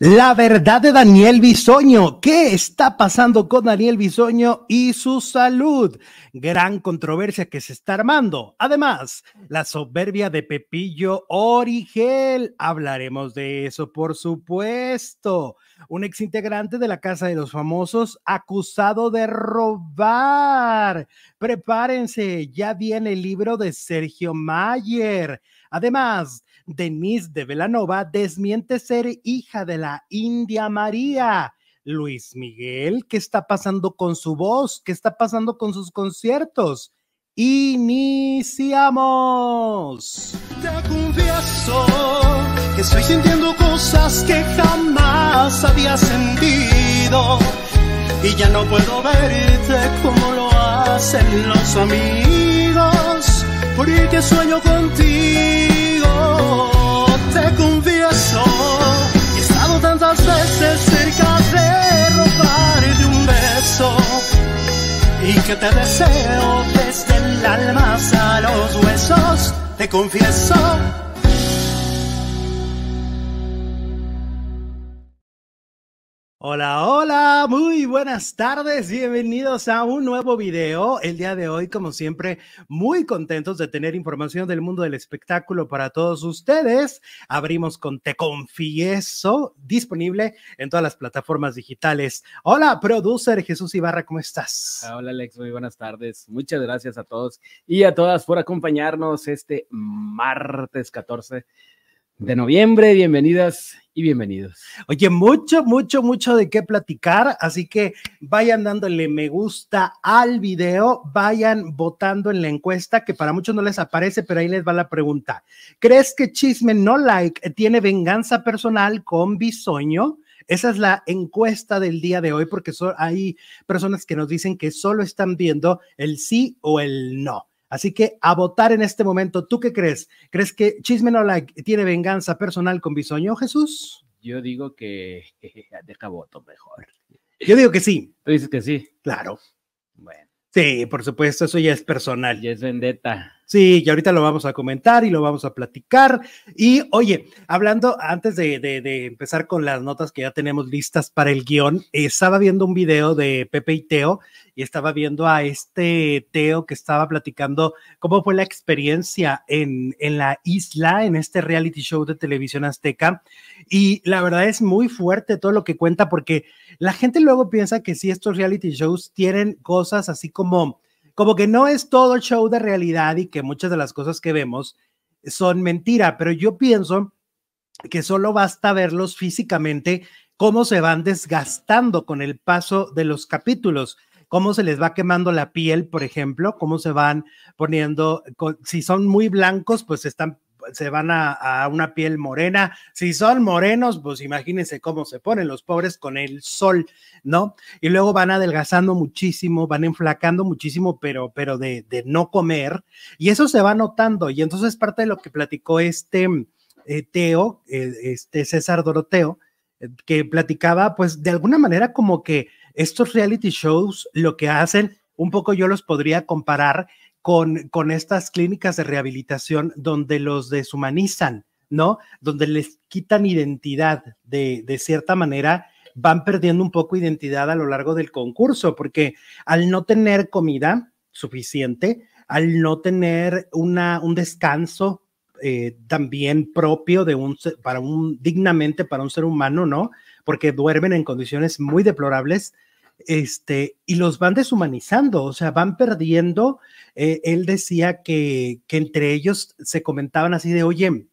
La verdad de Daniel Bisoño. ¿Qué está pasando con Daniel Bisoño y su salud? Gran controversia que se está armando. Además, la soberbia de Pepillo Origel. Hablaremos de eso, por supuesto. Un exintegrante de la Casa de los Famosos acusado de robar. Prepárense, ya viene el libro de Sergio Mayer. Además, Denise de Velanova desmiente ser hija de la India María. Luis Miguel, ¿qué está pasando con su voz? ¿Qué está pasando con sus conciertos? Iniciamos. Te confieso que estoy sintiendo cosas que jamás había sentido y ya no puedo verte como lo hacen los amigos, porque sueño contigo te confieso, he estado tantas veces cerca de robarte un beso y que te deseo desde el alma hasta los huesos. Te confieso Hola, hola, muy buenas tardes, bienvenidos a un nuevo video. El día de hoy, como siempre, muy contentos de tener información del mundo del espectáculo para todos ustedes. Abrimos con Te Confieso, disponible en todas las plataformas digitales. Hola, producer Jesús Ibarra, ¿cómo estás? Ah, hola, Alex, muy buenas tardes. Muchas gracias a todos y a todas por acompañarnos este martes 14 de noviembre. Bienvenidas y bienvenidos. Oye, mucho, mucho, mucho de qué platicar, así que vayan dándole me gusta al video, vayan votando en la encuesta, que para muchos no les aparece, pero ahí les va la pregunta. ¿Crees que Chisme No Like tiene venganza personal con Bisoño? Esa es la encuesta del día de hoy, porque hay personas que nos dicen que solo están viendo el sí o el no. Así que a votar en este momento, ¿tú qué crees? ¿Crees que Chisme No Like tiene venganza personal con Bisoño, Jesús? Yo digo que deja voto mejor. Yo digo que sí. Tú dices que sí. Claro. Bueno. Sí, por supuesto, eso ya es personal. Ya es vendetta. Sí, y ahorita lo vamos a comentar y lo vamos a platicar. Y oye, hablando antes de, de, empezar con las notas que ya tenemos listas para el guion, estaba viendo un video de Pepe y Teo y estaba viendo a este Teo que estaba platicando cómo fue la experiencia en, en la isla, en este reality show de televisión azteca. Y la verdad es muy fuerte todo lo que cuenta porque la gente luego piensa que si estos reality shows tienen cosas así como, como que no es todo show de realidad y que muchas de las cosas que vemos son mentira, pero yo pienso que solo basta verlos físicamente cómo se van desgastando con el paso de los capítulos cómo se les va quemando la piel, por ejemplo, cómo se van poniendo, si son muy blancos, pues están se van a, una piel morena. Si son morenos, pues imagínense cómo se ponen los pobres con el sol, ¿no? Y luego van adelgazando muchísimo, van enflacando muchísimo, pero, pero de, de no comer. Y eso se va notando. Y entonces parte de lo que platicó este eh, Teo, eh, este César Doroteo, eh, que platicaba, pues de alguna manera como que estos reality shows lo que hacen, un poco yo los podría comparar con, con estas clínicas de rehabilitación donde los deshumanizan, ¿no? Donde les quitan identidad de, de cierta manera van perdiendo un poco identidad a lo largo del concurso, porque al no tener comida suficiente, al no tener una, un descanso eh, también propio de un, para un, dignamente para un ser humano, ¿no? Porque duermen en condiciones muy deplorables, este, y los van deshumanizando, o sea, van perdiendo. Eh, él decía que, que entre ellos se comentaban así de, oye,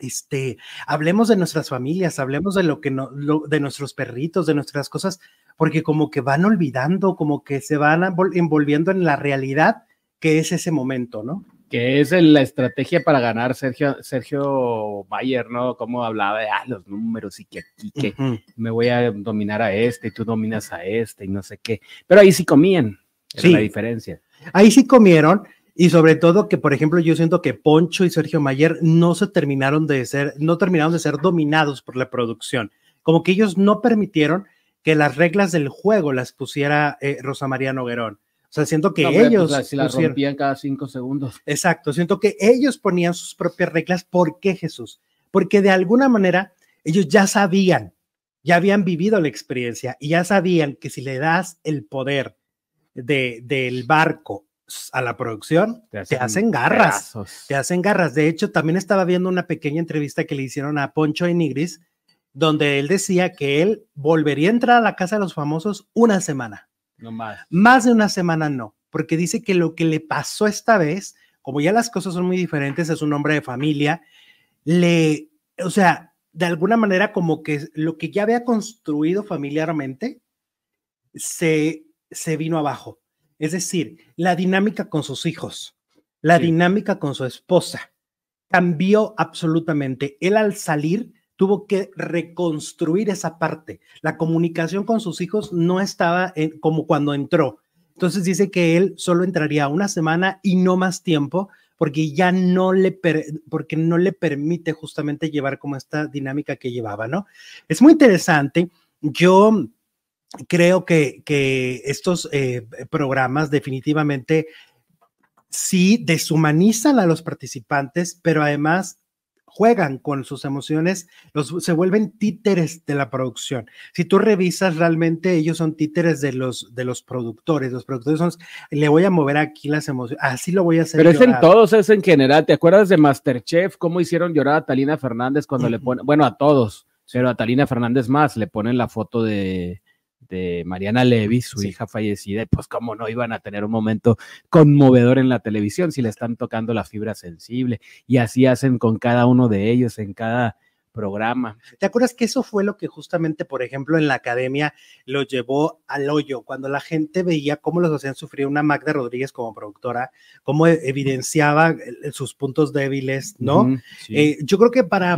este, hablemos de nuestras familias, hablemos de lo que no, de nuestros perritos, de nuestras cosas, porque como que van olvidando, como que se van envolviendo en la realidad que es ese momento, ¿no? Que es la estrategia para ganar Sergio, Sergio Mayer, ¿no? Como hablaba de ah, los números y que aquí que me voy a dominar a este y tú dominas a este y no sé qué. Pero ahí sí comían, sí. la diferencia. Ahí sí comieron y sobre todo que, por ejemplo, yo siento que Poncho y Sergio Mayer no se terminaron de ser, no terminaron de ser dominados por la producción. Como que ellos no permitieron que las reglas del juego las pusiera eh, Rosa María Noguerón. O sea, siento que pues, ellos. si la rompían cada cinco segundos. Exacto, siento que ellos ponían sus propias reglas. ¿Por qué Jesús? Porque de alguna manera ellos ya sabían ya habían vivido la experiencia y ya sabían que si le das el poder de, del barco a la producción, te hacen, garras, te hacen garras. De hecho, también estaba viendo una pequeña entrevista que le hicieron a Poncho Enigris, donde él decía que él volvería a entrar a la casa de los famosos una semana. No más. Más de una semana no, porque dice que lo que le pasó esta vez, como ya las cosas son muy diferentes, es un hombre de familia, le, o sea, de alguna manera como que lo que ya había construido familiarmente se, se vino abajo. Es decir, la dinámica con sus hijos, la dinámica con su esposa, cambió absolutamente. Él al salir tuvo que reconstruir esa parte. La comunicación con sus hijos no estaba como cuando entró. Entonces dice que él solo entraría una semana y no más tiempo porque ya no le, porque no le permite justamente llevar como esta dinámica que llevaba, ¿no? Es muy interesante. Yo creo que, estos eh, programas definitivamente sí deshumanizan a los participantes, pero además juegan con sus emociones, los, se vuelven títeres de la producción. Si tú revisas realmente, ellos son títeres de los, de los productores. Los productores son, le voy a mover aquí las emociones, así lo voy a hacer. Pero es en todos, es en general. ¿Te acuerdas de Masterchef? ¿Cómo hicieron llorar a Talina Fernández cuando le ponen, bueno, a todos, pero a Talina Fernández más, le ponen la foto de, de Mariana Levy, su hija fallecida, y pues cómo no iban a tener un momento conmovedor en la televisión si le están tocando la fibra sensible. Y así hacen con cada uno de ellos en cada programa. ¿Te acuerdas que eso fue lo que justamente, por ejemplo, en la academia lo llevó al hoyo, cuando la gente veía cómo los hacían sufrir una Magda Rodríguez como productora, cómo e-, evidenciaba sus puntos débiles, ¿no? Eh, yo creo que para,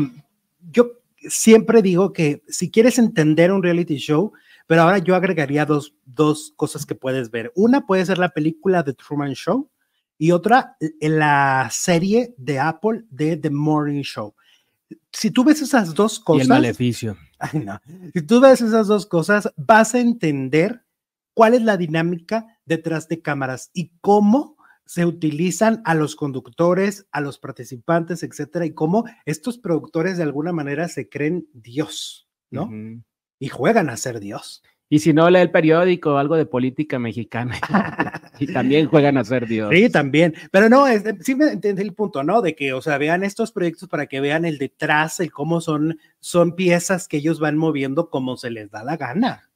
yo siempre digo que si quieres entender un reality show, pero ahora yo agregaría dos, dos cosas que puedes ver. Una puede ser la película The Truman Show y otra la serie de Apple de The Morning Show. Si tú ves esas dos cosas. Y el maleficio. Ay, no. Si tú ves esas dos cosas, vas a entender cuál es la dinámica detrás de cámaras y cómo se utilizan a los conductores, a los participantes, etcétera, y cómo estos productores de alguna manera se creen Dios, ¿no? Y juegan a ser Dios. Y si no, lee el periódico, algo de política mexicana. y también juegan a ser Dios. Sí, también. Pero no, es, sí me entiende el punto, ¿no? De que, o sea, vean estos proyectos para que vean el detrás, el cómo son, son piezas que ellos van moviendo como se les da la gana,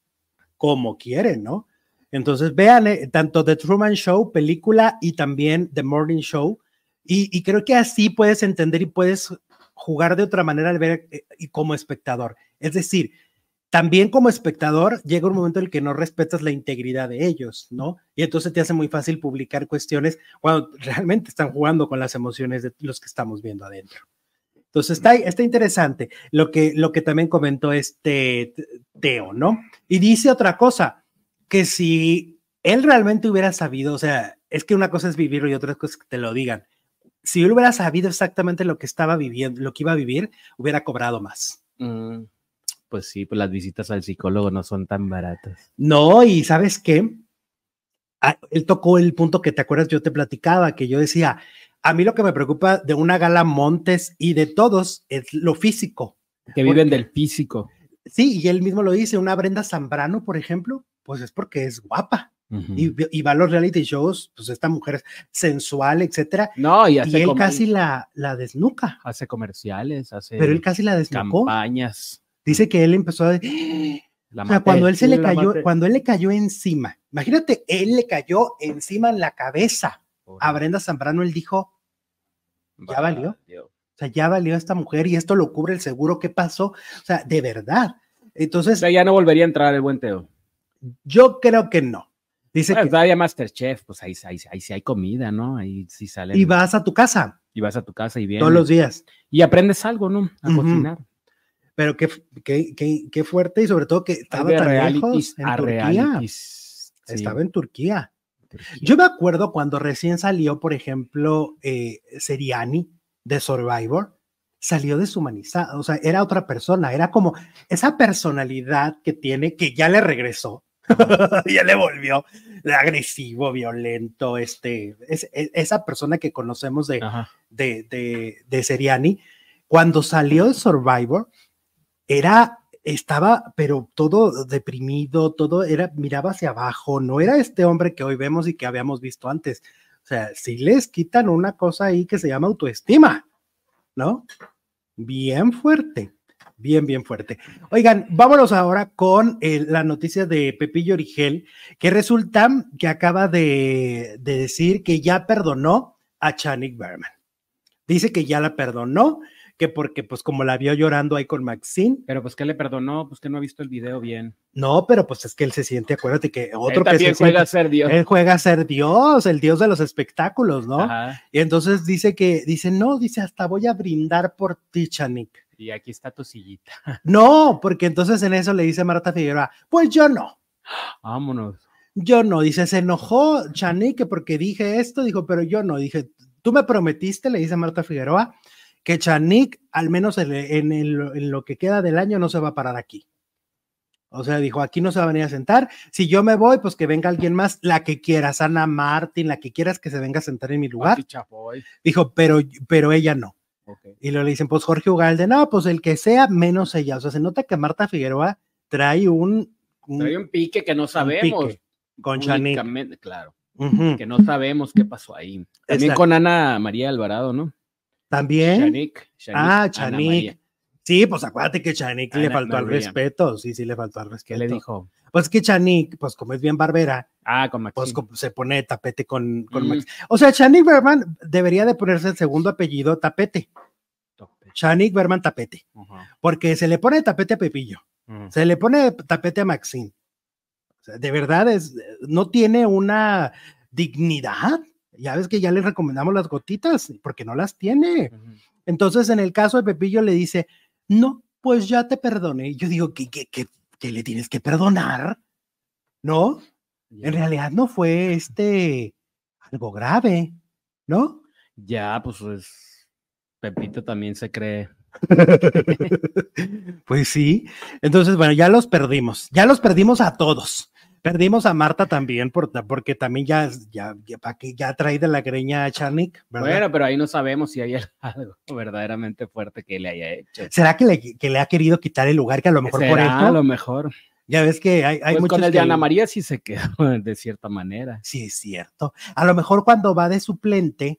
como quieren, ¿no? Entonces, vean eh, tanto The Truman Show, película, y también The Morning Show. Y, y, creo que así puedes entender y puedes jugar de otra manera al ver eh, y como espectador. Es decir, también como espectador llega un momento en el que no respetas la integridad de ellos, ¿no? Y entonces te hace muy fácil publicar cuestiones cuando realmente están jugando con las emociones de los que estamos viendo adentro. Entonces está, está interesante lo que, lo que también comentó este Teo, ¿no? Y dice otra cosa, que si él realmente hubiera sabido, o sea, es que una cosa es vivirlo y otra cosa es que te lo digan. Si él hubiera sabido exactamente lo que estaba viviendo, lo que iba a vivir, hubiera cobrado más. Mm pues sí, pues las visitas al psicólogo no son tan baratas. No, y sabes qué? Ah, él tocó el punto que te acuerdas, yo te platicaba, que yo decía, a mí lo que me preocupa de una gala Montes y de todos es lo físico. Que viven del físico. Sí, y él mismo lo dice, una Brenda Zambrano, por ejemplo, pues es porque es guapa. y, va a los reality shows, pues esta mujer es sensual, etcétera. No, y, él casi la, la desnuca. Hace comerciales, hace. Pero él casi la desnucó. Campañas. Dice que él empezó a... o sea, cuando él se le cayó, cuando él le cayó encima, imagínate, él le cayó encima en la cabeza a Brenda Zambrano, él dijo, ya valió. O sea, ya valió esta mujer y esto lo cubre el seguro. ¿Qué pasó? O sea, de verdad. Entonces. O sea, ya no volvería a entrar el buen Teo. Yo creo que no. Dice que. Todavía Masterchef, pues ahí, ahí, ahí, sí hay comida, ¿no? Ahí sí sale. Y vas a tu casa. Y vas a tu casa y vienes. Todos los días. Y aprendes algo, ¿no? A cocinar pero qué, qué, qué, fuerte y sobre todo que estaba tan lejos en Turquía. Estaba en Turquía. Yo me acuerdo cuando recién salió, por ejemplo, eh, Seriani de Survivor, salió deshumanizada, o sea, era otra persona, era como esa personalidad que tiene, que ya le regresó, ya le volvió agresivo, violento, este, es, e, esa persona que conocemos de, de, de, de Seriani, cuando salió de Survivor, era, estaba, pero todo deprimido, todo era, miraba hacia abajo, no era este hombre que hoy vemos y que habíamos visto antes. O sea, sí les quitan una cosa ahí que se llama autoestima, ¿no? Bien fuerte, bien, bien fuerte. Oigan, vámonos ahora con eh, la noticia de Pepillo Origel, que resulta que acaba de, de decir que ya perdonó a Chanik Berman. Dice que ya la perdonó, que porque pues como la vio llorando ahí con Maxine. Pero pues que le perdonó, pues que no ha visto el video bien. No, pero pues es que él se siente, acuérdate que otro Él que se juega a siente- ser Dios. él juega a ser Dios, el Dios de los espectáculos, ¿no? Ajá. Y entonces dice que, dice, no, dice, hasta voy a brindar por ti, Chanik. Y aquí está tu sillita. No, porque entonces en eso le dice Marta Figueroa, pues yo no. Vámonos. Yo no, dice, se enojó Chanik que porque dije esto, dijo, pero yo no, dije, tú me prometiste, le dice Marta Figueroa, que Chanik, al menos en, en el- en lo que queda del año, no se va a parar aquí. O sea, dijo, aquí no se va a venir a sentar. Si yo me voy, pues que venga alguien más, la que quieras, Ana Martín, la que quieras que se venga a sentar en mi lugar. Dijo, pero, pero ella no. Y luego le dicen, pues Jorge Ugalde, no, pues el que sea menos ella. O sea, se nota que Marta Figueroa trae un, un- Trae un pique que no sabemos. pique con Chanik. Claro. Que no sabemos qué pasó ahí. También Exacto. con Ana María Alvarado, ¿no? También. Chanik. Ah, Chanik. Sí, pues acuérdate que Chanik le faltó al respeto. Sí, sí, le faltó al ¿Qué respeto. le dijo? Pues que Chanik, pues como es bien barbera, Ah, con pues Maxine. co- se pone tapete con, con Mm. Max. O sea, Chanik Berman debería de ponerse el segundo apellido tapete. Chanik Berman tapete. Porque se le pone tapete a Pepillo. Se le pone tapete a Maxine. O sea, de verdad es, no tiene una dignidad. Ya ves que ya le recomendamos las gotitas, porque no las tiene. Entonces, en el caso de Pepillo le dice, no, pues ya te perdoné. Y Yo digo, ¿qué, qué, qué, qué le tienes que perdonar? ¿No? En realidad no fue este algo grave, ¿no? Ya, pues, pues, Pepito también se cree. pues sí. Entonces, bueno, ya los perdimos. Ya los perdimos a todos. Perdimos a Marta también, por- porque también ya, ya, ya, ya trae de la greña a ¿verdad? Bueno, pero ahí no sabemos si hay algo verdaderamente fuerte que le haya hecho. ¿Será que le, que le ha querido quitar el lugar? Que a lo mejor por esto. A lo mejor. Ya ves que hay, hay Pues muchos con el de que- Ana María sí se quedó de cierta manera. Sí, es cierto. A lo mejor cuando va de suplente,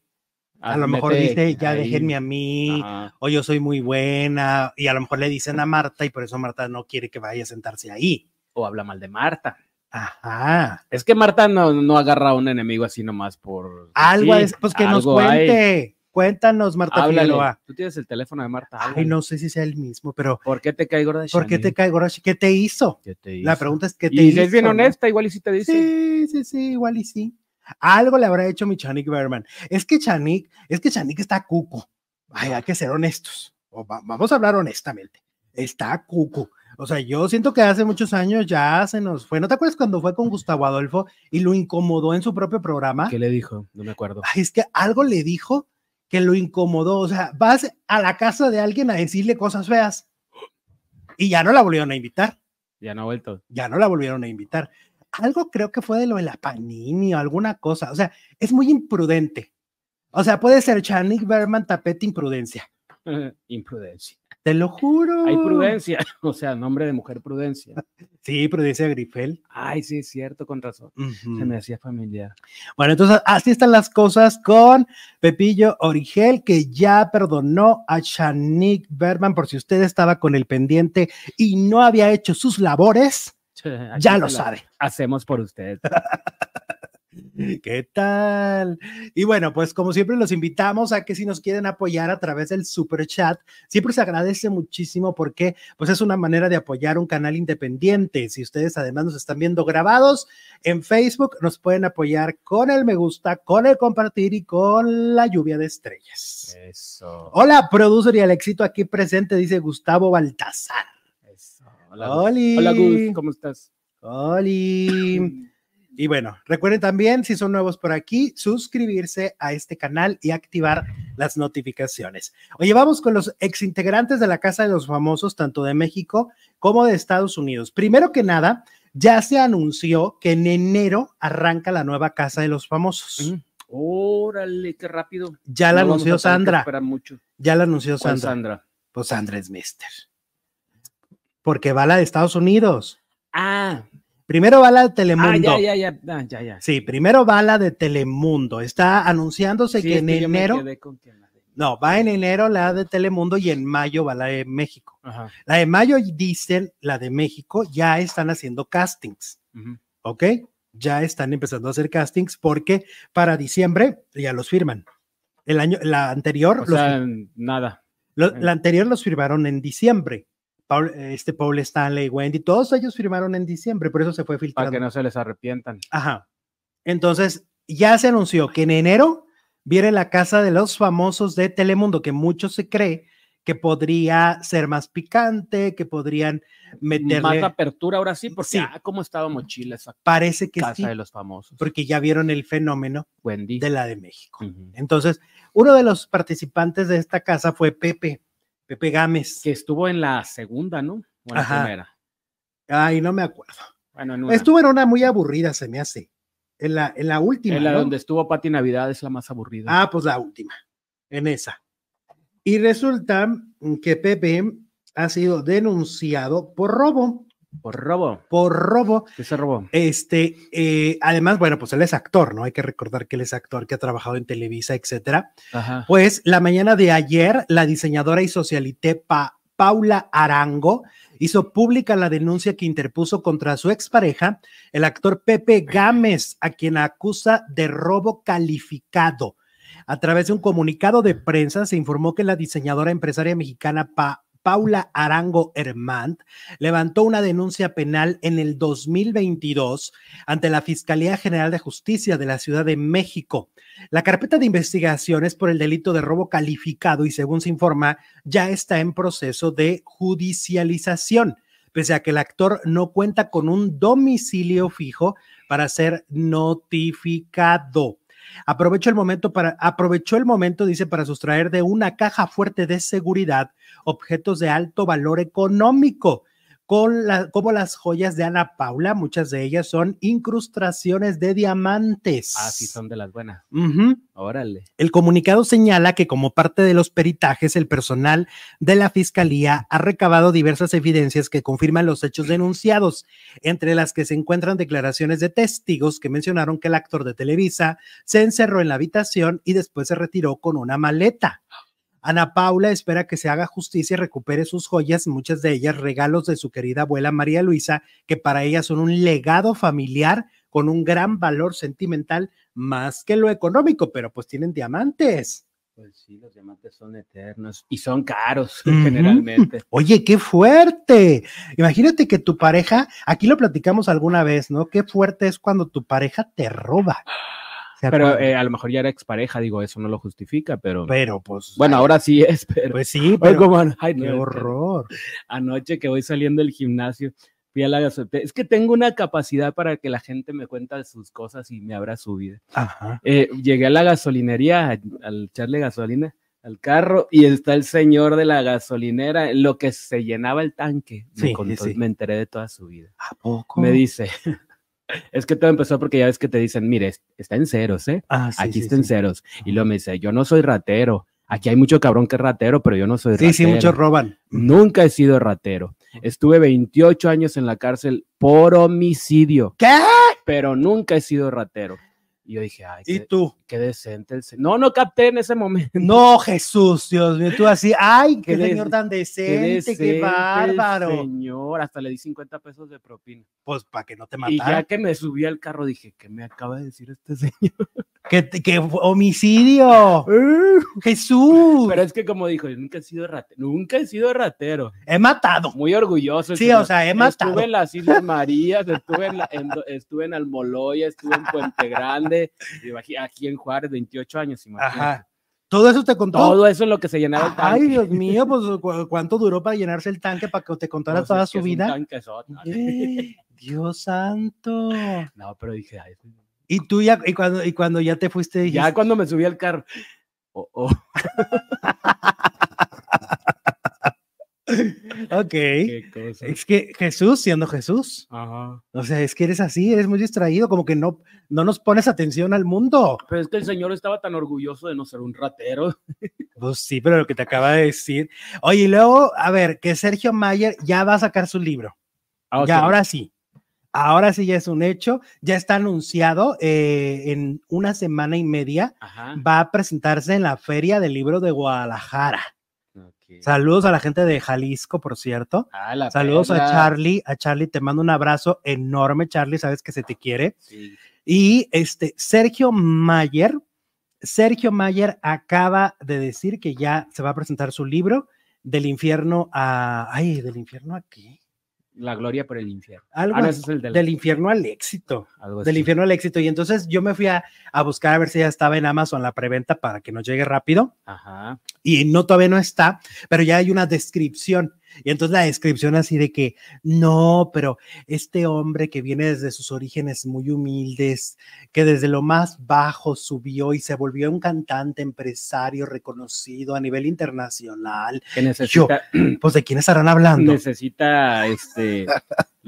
a Ah, lo mejor dice, ya ahí. déjenme a mí, Ajá. o yo soy muy buena, y a lo mejor le dicen a Marta y por eso Marta no quiere que vaya a sentarse ahí. O habla mal de Marta. Ajá. Es que Marta no, no agarra a un enemigo así nomás por. Algo sí, es, pues que nos hay. cuente. Cuéntanos, Marta Háblale. Figueroa. Tú tienes el teléfono de Marta. Ay, háblale. no sé si sea el mismo, pero ¿Por qué te cae gorda ¿por qué te cae Goroshi? ¿Qué te hizo? ¿Qué te La hizo? pregunta es ¿qué te Y hizo? es bien no? honesta, igual y si te dice. Sí, sí, sí, igual y sí. Algo le habrá hecho mi Chanik Berman. Es que Chanik, es que Chanik está cuco. Ay, hay que ser honestos. O va- vamos a hablar honestamente. Está cuco. O sea, yo siento que hace muchos años ya se nos fue. ¿No te acuerdas cuando fue con Gustavo Adolfo y lo incomodó en su propio programa? ¿Qué le dijo? No me acuerdo. Ay, es que algo le dijo que lo incomodó. O sea, vas a la casa de alguien a decirle cosas feas y ya no la volvieron a invitar Ya no ha vuelto. ya no la volvieron a invitar. Algo creo que fue de lo de la Panini o alguna cosa. O sea, es muy imprudente. O sea, puede ser Chanik Berman tapete imprudencia. Imprudencia. Te lo juro. Hay prudencia. O sea, nombre de mujer prudencia. Sí, prudencia Grifel. Ay, sí, es cierto, con razón. Se me hacía familiar. Bueno, entonces así están las cosas con Pepillo Origel, que ya perdonó a Chanik Berman por si usted estaba con el pendiente y no había hecho sus labores, Aquí ya lo la sabe. Hacemos por usted. ¿Qué tal? Y bueno, pues como siempre los invitamos a que si nos quieren apoyar a través del super chat, siempre se agradece muchísimo porque pues es una manera de apoyar un canal independiente. Si ustedes además nos están viendo grabados en Facebook, nos pueden apoyar con el me gusta, con el compartir y con la lluvia de estrellas. Eso. Hola, producer y Alexito aquí presente, dice Gustavo Baltasar. Eso. Hola. Oli. Hola, Gus. ¿Cómo estás? Oli. Y bueno, recuerden también, si son nuevos por aquí, suscribirse a este canal y activar las notificaciones. Oye, vamos con los exintegrantes de la Casa de los Famosos, tanto de México como de Estados Unidos. Primero que nada, ya se anunció que en enero arranca la nueva Casa de los Famosos. Mm. Órale, qué rápido. Ya la No anunció Sandra. mucho. Ya la anunció ¿Cuál Sandra. Sandra? Pues Sandra es mister. porque va la de Estados Unidos. Ah, Primero va la de ah, Telemundo. ya, ya, ya, ah, ya, ya. Sí, primero va la de Telemundo. Está anunciándose Sí, que en que enero, que la no, va en enero la de Telemundo y en mayo va la de México. Ajá, La de mayo dicen, la de México, ya están haciendo castings. ¿ok? Ya están empezando a hacer castings porque para diciembre ya los firman. El año, la anterior, O los- sea, nada. lo- la anterior los firmaron en diciembre. Paul, este Paul Stanley, Wendy, todos ellos firmaron en diciembre, por eso se fue Para filtrando. que no se les arrepientan. Ajá. Entonces, ya se anunció que en enero viene la casa de los famosos de Telemundo, que mucho se cree que podría ser más picante, que podrían meterle. Más apertura ahora sí, porque Sí. ah, cómo estaba mochila esa Parece que casa sí, de los famosos. porque ya vieron el fenómeno Wendy. de la de México. Entonces, uno de los participantes de esta casa fue Pepe, Pepe Gámez. Que estuvo en la segunda, ¿no? O en la primera. Ay, no me acuerdo. Bueno, en una. Estuvo en una muy aburrida, se me hace. En la, en la última. en la ¿no? donde estuvo Pati Navidad es la más aburrida. Ah, pues la última, en esa. Y resulta que Pepe ha sido denunciado por robo, Por robo. por robo. ¿Qué se robó? Este, eh, además, bueno, pues él es actor, ¿no? Hay que recordar que él es actor, que ha trabajado en Televisa, etcétera. Ajá. Pues la mañana de ayer, la diseñadora y socialité Pa- Paula Arango hizo pública la denuncia que interpuso contra su expareja, el actor Pepe Gámez, a quien acusa de robo calificado. A través de un comunicado de prensa se informó que la diseñadora empresaria mexicana Pa- Paula Arango Hermand levantó una denuncia penal en el 2022 ante la Fiscalía General de Justicia de la Ciudad de México. La carpeta de investigaciones por el delito de robo calificado y según se informa, ya está en proceso de judicialización, pese a que el actor no cuenta con un domicilio fijo para ser notificado. Aprovechó el momento para aprovechó el momento dice para sustraer de una caja fuerte de seguridad objetos de alto valor económico con la, como las joyas de Ana Paula, muchas de ellas son incrustaciones de diamantes. Ah, sí, son de las buenas. Órale. El comunicado señala que como parte de los peritajes, el personal de la Fiscalía ha recabado diversas evidencias que confirman los hechos denunciados, entre las que se encuentran declaraciones de testigos que mencionaron que el actor de Televisa se encerró en la habitación y después se retiró con una maleta. Ana Paula espera que se haga justicia y recupere sus joyas, muchas de ellas regalos de su querida abuela María Luisa, que para ella son un legado familiar con un gran valor sentimental más que lo económico, pero pues tienen diamantes. Pues sí, los diamantes son eternos y son caros generalmente. Oye, qué fuerte. Imagínate que tu pareja, aquí lo platicamos alguna vez, ¿no? Qué fuerte es cuando tu pareja te roba. ¿Se Pero eh, a lo mejor ya era expareja, digo, eso no lo justifica, pero. pero pues. bueno, ahora sí es, pero. Pues sí, pero ay, qué horror. Anoche que voy saliendo del gimnasio, fui a la gasolinera. Es que tengo una capacidad para que la gente me cuenta sus cosas y me abra su vida. Ajá. Eh, llegué a la gasolinería al echarle gasolina al carro y está el señor de la gasolinera, lo que se llenaba el tanque. Me, Sí, contó, sí. me enteré de toda su vida. ¿A poco? Me dice, es que todo empezó porque ya ves que te dicen, mire, es- está en ceros, ¿eh? Ah, sí, Aquí sí, está en ceros. Y luego me dice, yo no soy ratero. Aquí hay mucho cabrón que es ratero, pero yo no soy ratero. Sí, sí, muchos roban. Nunca he sido ratero. Estuve 28 años en la cárcel por homicidio, ¿Qué? pero nunca he sido ratero. Y yo dije, ay, ¿Y qué, tú? qué decente. el se- No, no capté en ese momento. No, Jesús, Dios mío, tú así, ay, qué, Qué señor tan Qué decente, qué, decente el bárbaro. Señor, hasta le di 50 pesos de propina. Pues para que no te Y ya matara. que me subí al carro dije, ¿qué me acaba de decir este señor? Que, que fue homicidio. Jesús, Pero es que como dijo, yo nunca he sido ratero. Nunca he sido ratero. he matado. Muy orgulloso. Sí, o sea, he matado. Estuve en las Islas Marías, estuve en, la- en estuve en Almoloya, estuve en Puente Grande, aquí- en Juárez, 28 años, imagínate. Ajá. Todo eso te contó. Todo eso es lo que se llenaba el tanque. Ay, Dios mío, pues ¿cu- ¿cuánto duró para llenarse el tanque para que te contara Pues, toda es su vida? tanquezota. Dios santo. No, pero dije, ay, Y tú ya, y cuando, y cuando ya te fuiste, dijiste, ya cuando me subí al carro, oh, oh. ok. Es que Jesús siendo Jesús. Ajá. O sea, es que eres así, eres muy distraído, como que no, no nos pones atención al mundo. Pero es que el señor estaba tan orgulloso de no ser un ratero. Pues sí, pero lo que te acaba de decir. Oye, y luego, a ver, que Sergio Mayer ya va a sacar su libro. Ah, Ya, ahora sí. Ahora sí ya es un hecho. Ya está anunciado eh, en una semana y media. Ajá. Va a presentarse en la Feria del Libro de Guadalajara. Saludos a la gente de Jalisco, por cierto. Ah, Saludos a. Charlie. A Charlie te mando un abrazo enorme, Charlie. Sabes que se te quiere. Sí. Y este Sergio Mayer, Sergio Mayer acaba de decir que ya se va a presentar su libro del infierno a, ay, del infierno a qué? La gloria por el infierno. Algo Ah, no, ese es el del, del infierno al éxito, algo del así. infierno al éxito. Y entonces yo me fui a, a buscar a ver si ya estaba en Amazon la preventa para que nos llegue rápido. Ajá. Y no, todavía no está, pero ya hay una descripción. Y entonces la descripción así de que, no, pero este hombre que viene desde sus orígenes muy humildes, que desde lo más bajo subió y se volvió un cantante, empresario reconocido a nivel internacional. Que necesita, Pues de quién estarán hablando. necesita, este,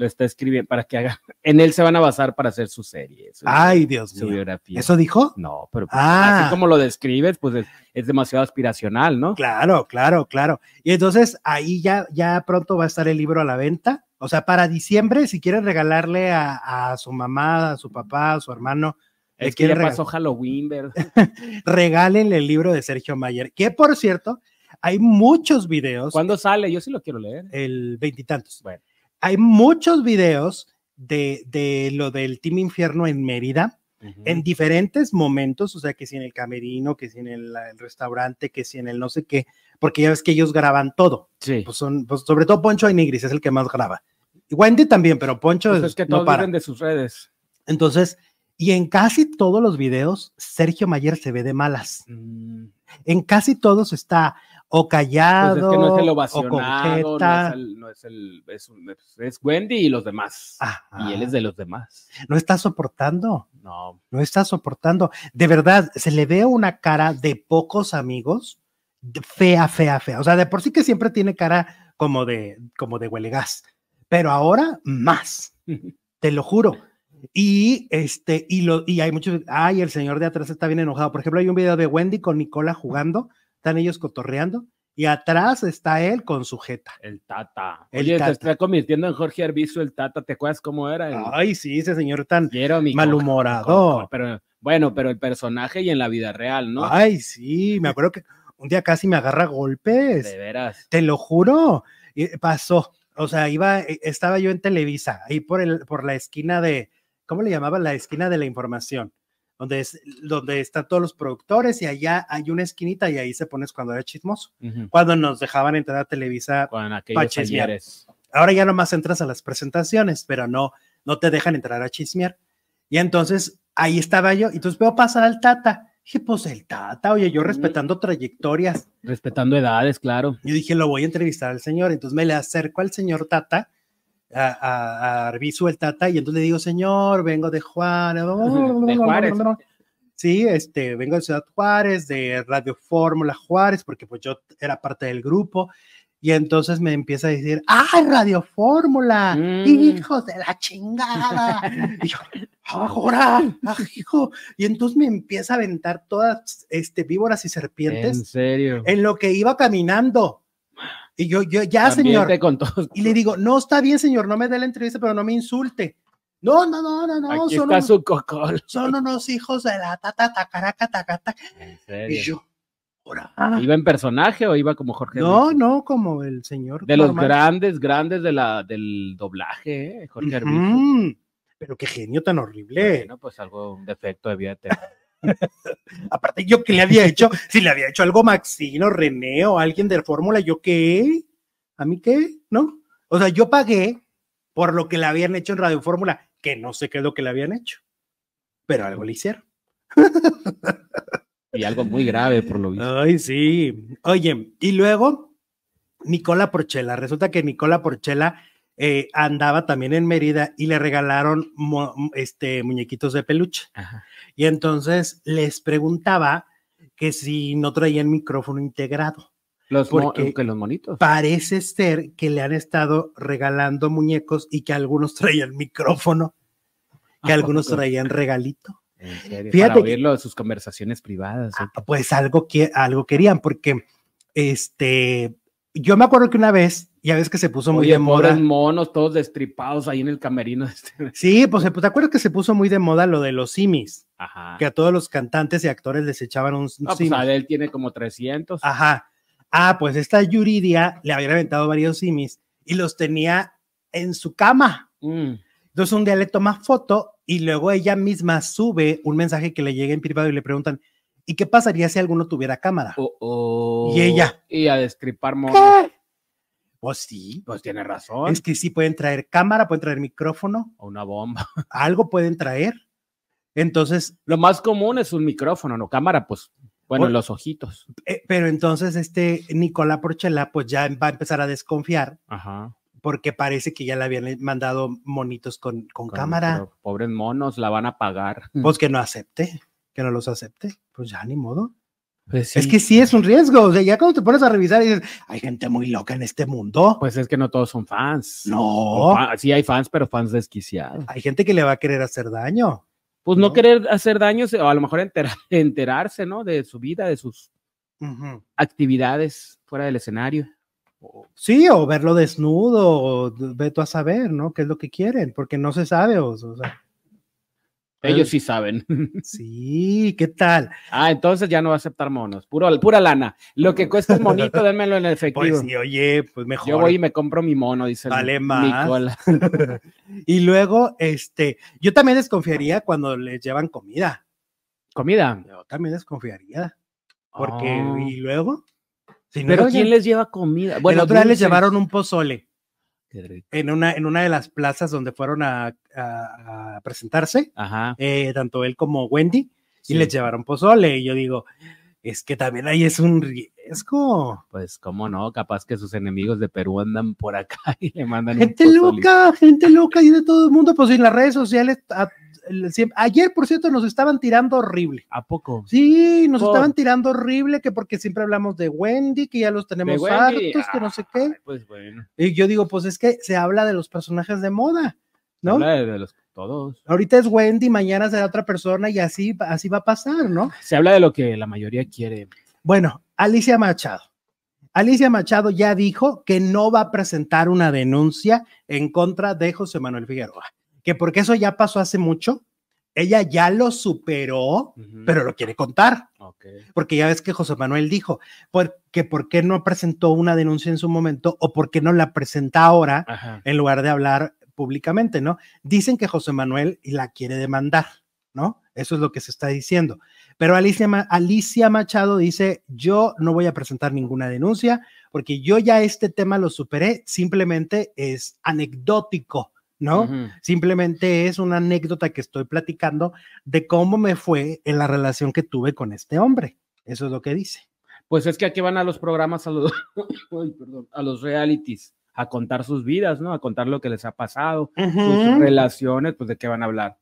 lo está escribiendo para que haga. En él se van a basar para hacer su serie, su, Ay, Dios su mío. biografía. ¿Eso dijo? No, pero pues, Ah. así como lo describes, pues es, es demasiado aspiracional, ¿no? Claro, claro, claro. Y entonces ahí ya, ya pronto va a estar el libro a la venta. O sea, para diciembre, si quieren regalarle a, a su mamá, a su papá, a su hermano, Es que ya pasó Halloween, ¿verdad? regálenle el libro de Sergio Mayer, que por cierto, hay muchos videos, ¿Cuándo sale? Yo sí lo quiero leer. el veintitantos, Bueno. Hay muchos videos de, de lo del Team Infierno en Mérida, en diferentes momentos, o sea, que si en el camerino, que si en el, el restaurante, que si en el no sé qué, porque ya ves que ellos graban todo, Sí. pues son, pues sobre todo Poncho Ainigris es el que más graba. Y Wendy también, pero Poncho Pues es que no todos para. viven de sus redes. Entonces, y en casi todos los videos, Sergio Mayer se ve de malas. Mm, En casi todos está o Pues callado es que no es el o no jeta. es el, no es el, es, Wendy y los demás. Ajá. Y él es de los demás. No está soportando, No, no está soportando. De verdad, se le ve una cara de pocos amigos, fea, fea, fea. O sea, de por sí que siempre tiene cara como de, como de huele gas, pero ahora más, te lo juro. Y este, y lo, y hay muchos, ay, el señor de atrás está bien enojado. Por ejemplo, hay un video de Wendy con Nicola jugando, están ellos cotorreando, y atrás está él con su jeta. el Tata. El Oye, Tata. se está convirtiendo en Jorge Arbizu el Tata. ¿Te acuerdas cómo era? El- Ay, sí, ese señor tan mi malhumorado. Pero bueno, pero el personaje y en la vida real, ¿no? Ay, sí, me acuerdo que un día casi me agarra golpes. de veras. Te lo juro. Pasó. O sea, iba, eh, estaba yo en Televisa, ahí por el, por la esquina de, ¿cómo le llamaban? La esquina de la información, donde es, donde están todos los productores y allá hay una esquinita y ahí se pones cuando era chismoso. Ujú. Cuando nos dejaban entrar a Televisa, Con aquellos ahora ya nomás entras a las presentaciones, pero no, no te dejan entrar a chismear. Y entonces ahí estaba yo, y entonces veo pasar al Tata. Dije, pues el Tata, oye, yo respetando trayectorias. Respetando edades, claro. Yo dije, lo voy a entrevistar al señor. Entonces me le acerco al señor Tata, a, a, Arbizu el Tata, y entonces le digo, señor, vengo de Juárez. De Juárez. Sí, este, vengo de Ciudad Juárez, de Radio Fórmula Juárez, porque pues yo era parte del grupo. Y entonces me empieza a decir, ¡ay, Radio Fórmula! Mm. ¡Hijos de la chingada! y yo, ¡ahora! ¡Ah, hijo! Y entonces me empieza a aventar todas este, víboras y serpientes En serio. en lo que iba caminando. Y yo, yo, ya, señor. Ambiente. Y le digo, no, está bien, señor, no me dé la entrevista, pero no me insulte. No, no, no, no, no, Aquí son, está su cocol. son unos hijos de la tata, tacaraca, tacata. En Y serio. yo, "Ora". ¿Iba en personaje o iba como Jorge no, no, como el señor. De los grandes, grandes de la, del doblaje, ¿eh? Jorge. Ujú. Pero qué genio tan horrible. Bueno, pues algo, un defecto debía tener. Aparte, yo qué le había hecho, si le había hecho algo Maxino, René o alguien de Fórmula, yo qué, a mí qué, ¿no? O sea, yo pagué por lo que le habían hecho en Radio Fórmula, que no sé qué es lo que le habían hecho, pero algo le hicieron. Y algo muy grave, por lo visto. Ay, sí. Oye, y luego, Nicola Porchela, resulta que Nicola Porchela eh, andaba también en Mérida y le regalaron mo- este, muñequitos de peluche. Ajá. Y entonces les preguntaba que si no traían micrófono integrado. Los, Porque- que los monitos. Parece ser que le han estado regalando muñecos y que algunos traían micrófono, que ¿A algunos traían regalito. En serio, Fíjate para oírlo de sus conversaciones privadas. ¿eh? Ah, Pues algo, que, algo querían, porque este, yo me acuerdo que una vez, ya ves que se puso muy de moda. monos, todos destripados ahí en el camerino. este. Sí, pues ¿te acuerdas que se puso muy de moda lo de los simis? Ajá. Que a todos los cantantes y actores les echaban un, un pues simis. Adele tiene como 300. Ajá. Ah, pues esta Yuridia le había aventado varios simis y los tenía en su cama. Mm. Entonces un día le toma foto y luego ella misma sube un mensaje que le llega en privado y le preguntan, ¿y qué pasaría si alguno tuviera cámara? Oh, oh. Y ella. Y a destripar monos. Pues sí, Pues tiene razón. es que sí pueden traer cámara, pueden traer micrófono, O una bomba. algo pueden traer. Entonces, Lo más común es un micrófono, no cámara, pues. Bueno, Oye. los ojitos. eh, pero entonces este Nicolás Porchela pues ya va a empezar a desconfiar Ajá. porque parece que ya le habían mandado monitos con, con Con- cámara. Pobres monos, la van a pagar. Pues que no acepte, que no los acepte. Pues ya ni modo. Pues Es que sí es un riesgo. O sea, ya cuando te pones a revisar y dices, hay gente muy loca en este mundo. Pues es que no todos son fans. no, O fa- sí hay fans, pero fans desquiciados. hay gente que le va a querer hacer daño. Pues no, ¿no? querer hacer daños, o a lo mejor entera- enterarse, ¿no? De su vida, de sus Ujú. actividades fuera del escenario. Sí, o verlo desnudo, o ve tú a saber, ¿no? ¿Qué es lo que quieren? Porque no se sabe. O, o sea, Ellos sí saben. sí, ¿qué tal? ah, entonces ya no va a aceptar monos. Puro, pura lana. Lo que cuesta el monito, démelo en efectivo. Pues sí, oye, pues mejor. Yo voy y me compro mi mono, dice el Vale más. Nicola. y luego, este, yo también desconfiaría cuando les llevan comida. Comida. Yo también desconfiaría. Porque, Oh. y luego, si no Pero ¿quién les lleva comida? Bueno, el otro día les llevaron un pozole Qué rico. en una, en una de las plazas donde fueron a, a- a presentarse, Ajá. eh, tanto él como Wendy, sí. y les llevaron pozole. Y yo digo, es que también ahí es un riesgo. Pues cómo no, capaz que sus enemigos de Perú andan por acá y le mandan Gente loca, gente loca y de todo el mundo, pues en las redes sociales. a- el- siempre- ayer, por cierto, nos estaban tirando horrible. ¿A poco? Sí, nos Por- estaban tirando horrible, que porque siempre hablamos de Wendy, que ya los tenemos hartos, que no sé qué. Ay, Pues bueno. Y yo digo, pues es que se habla de los personajes de moda, ¿no? Habla de, de los todos. Ahorita es Wendy, mañana será otra persona y así, así va a pasar, ¿no? Se habla de lo que la mayoría quiere. Bueno, Alicia Machado. Alicia Machado ya dijo que no va a presentar una denuncia en contra de José Manuel Figueroa, que porque eso ya pasó hace mucho, ella ya lo superó, pero lo quiere contar. Porque ya ves que José Manuel dijo, que por qué no presentó una denuncia en su momento o por qué no la presenta ahora Ajá. en lugar de hablar públicamente, ¿no? Dicen que José Manuel la quiere demandar, ¿no? Eso es lo que se está diciendo. Pero Alicia, Alicia Machado dice, yo no voy a presentar ninguna denuncia porque yo ya este tema lo superé, simplemente es anecdótico, ¿no? Simplemente es una anécdota que estoy platicando de cómo me fue en la relación que tuve con este hombre. Eso es lo que dice. Pues es que aquí van a los programas, a los, Ay, perdón, a los realities, a contar sus vidas, ¿no? A contar lo que les ha pasado, sus relaciones, pues de qué van a hablar.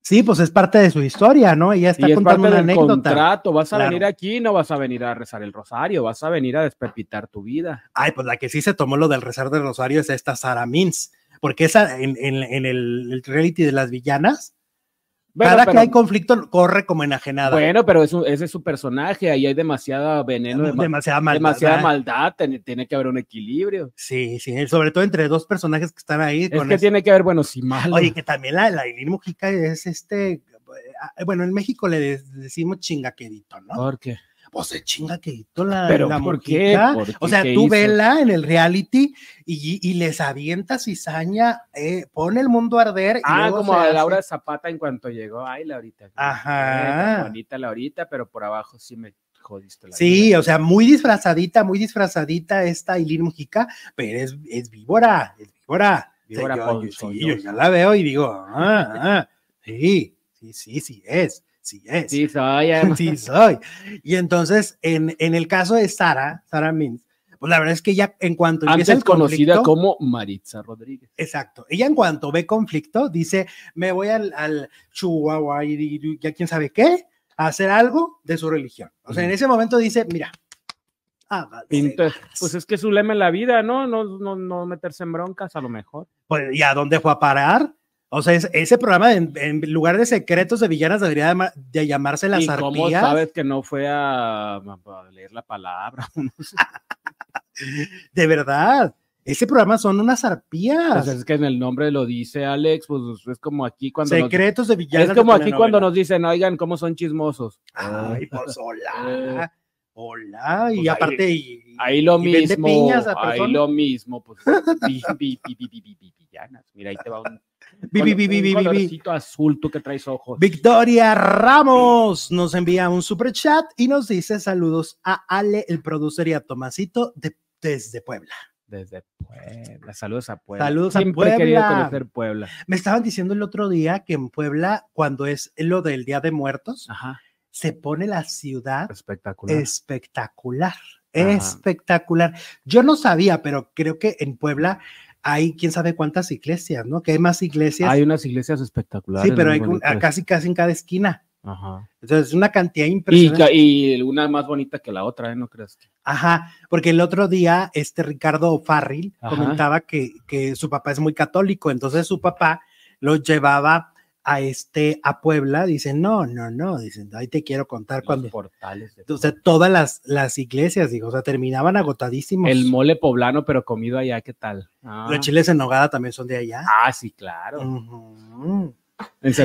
Sí, pues es parte de su historia, ¿no? Ella está y es contando parte una del anécdota. contrato, vas a Claro. venir aquí, no vas a venir a rezar el rosario, vas a venir a despepitar tu vida. Ay, pues la que sí se tomó lo del rezar del rosario es esta Sara Mins, porque esa en, en- en el, el reality de las villanas, Bueno, cada que hay conflicto corre como enajenada. Bueno, pero es un- ese es su personaje, ahí hay demasiada veneno, dema- demasiada maldad. demasiada maldad, tiene, tiene que haber un equilibrio. Sí, sí, sobre todo entre dos personajes que están ahí. Es con que tiene que haber buenos y malos. Oye, que también la, la Aileen Mujica es este, eh, bueno, en México le de- decimos chingaquedito, ¿no? ¿Por qué? Pues es chingaquedito la, ¿Pero la por O sea, ¿Qué tú hizo? vela en el reality y, y les avienta cizaña, eh, pone el mundo a arder. y Ah, luego como se a hace- Laura Zapata en cuanto llegó. Ay, Laurita. Ajá. Eh, bonita Laurita, pero por abajo sí me jodiste la Sí, vida. o sea, muy disfrazadita, muy disfrazadita esta Aileen Mujica, pero es, es víbora, es víbora. Víbora O sea, yo- yo- ponzoñosa. sí, yo ya la veo y digo, ah, ah, sí, sí, sí, sí es, sí es. Sí, soy. Sí, soy. Y entonces, en, en el caso de Sara, Sara Mintz, pues la verdad es que ella, en cuanto empieza antes el conocida conflicto- como Maritza Rodríguez. Exacto. Ella en cuanto ve conflicto, dice, me voy al, al Chihuahua y, ya quién sabe qué, a hacer algo de su religión. O sea, en Ujú. ese momento dice, mira, Ah, Pinto- pues es que su lema en la vida, ¿no? No, no, no meterse en broncas, a lo mejor. Pues, ¿y a dónde fue a parar? O sea, es- ese programa en, en lugar de secretos de villanas debería de, de llamarse Las ¿Y cómo Arpías. sabes que no fue a, a leer la palabra? De verdad. Ese programa son unas arpías. Pues es que en el nombre lo dice Alex, pues es como aquí cuando nos- secretos de villanas. es como aquí cuando nos dicen, oigan, cómo son chismosos. Ay, pues hola. Hola. Y Pues ahí- aparte. y- Ahí lo y mismo, piñas a ahí persona. lo mismo, pues vi- vi- vi- vi- vi- vi- vi- villanas. Mira, ahí te va un, Vi, vi, vi, vi, un vi, vi, vi. colorcito azul, tú que traes ojos. Victoria Ramos nos envía un super chat y nos dice saludos a Ale, el producer y a Tomasito de- desde Puebla. Desde Puebla, saludos a Puebla. Saludos a Siempre he querido Puebla. conocer Puebla. Me estaban diciendo el otro día que en Puebla, cuando es lo del Día de Muertos, Ajá, se pone la ciudad espectacular. espectacular, Ajá. espectacular. Yo no sabía, pero creo que en Puebla hay quién sabe cuántas iglesias, ¿no? Que hay más iglesias. Hay unas iglesias espectaculares. sí, pero hay un- casi casi en cada esquina. Ajá. Entonces, una cantidad impresionante. y una más bonita que la otra, ¿eh? ¿No crees? que? Ajá, porque el otro día este Ricardo Farril Ajá. comentaba que, que su papá es muy católico, entonces su papá lo llevaba a este a Puebla, dice, no, no, no, dicen, ahí te quiero contar Los cuando, portales. de o sea, todas las, las iglesias, digo, o sea, terminaban agotadísimos. El mole poblano, pero comido allá, ¿qué tal? Ah, Los chiles en nogada también son de allá. ah, sí, claro.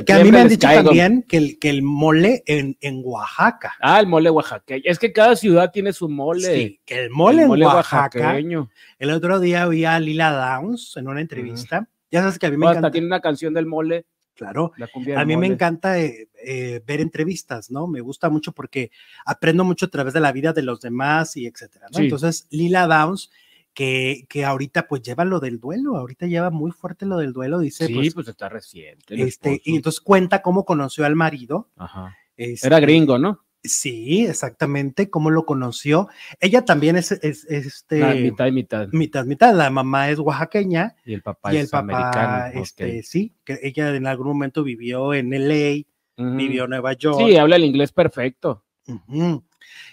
Que a mí me han dicho caigo. también que el, que el mole en, en Oaxaca. Ah, el mole oaxaqueño. Es que cada ciudad tiene su mole. Sí, que el mole, El mole en Oaxaca. oaxaqueño. El otro día vi a Lila Downs en una entrevista. Ya sabes que a mí me Hasta encanta. tiene una canción del mole. Claro, a mí me encanta eh, eh, ver entrevistas, ¿no? Me gusta mucho porque aprendo mucho a través de la vida de los demás y etcétera, ¿no? Sí. Entonces, Lila Downs, que, que ahorita pues lleva lo del duelo, ahorita lleva muy fuerte lo del duelo, dice, Sí, pues, pues, está reciente. este, y entonces cuenta cómo conoció al marido. Ajá. este, Era gringo, ¿no? Sí, exactamente, cómo lo conoció. Ella también es, es- este, mitad y mitad. mitad, mitad, la mamá es oaxaqueña Y el papá y el es papá, americano. este, sí, que ella en algún momento vivió en LA, Ujú. vivió en Nueva York. Sí, habla el inglés perfecto.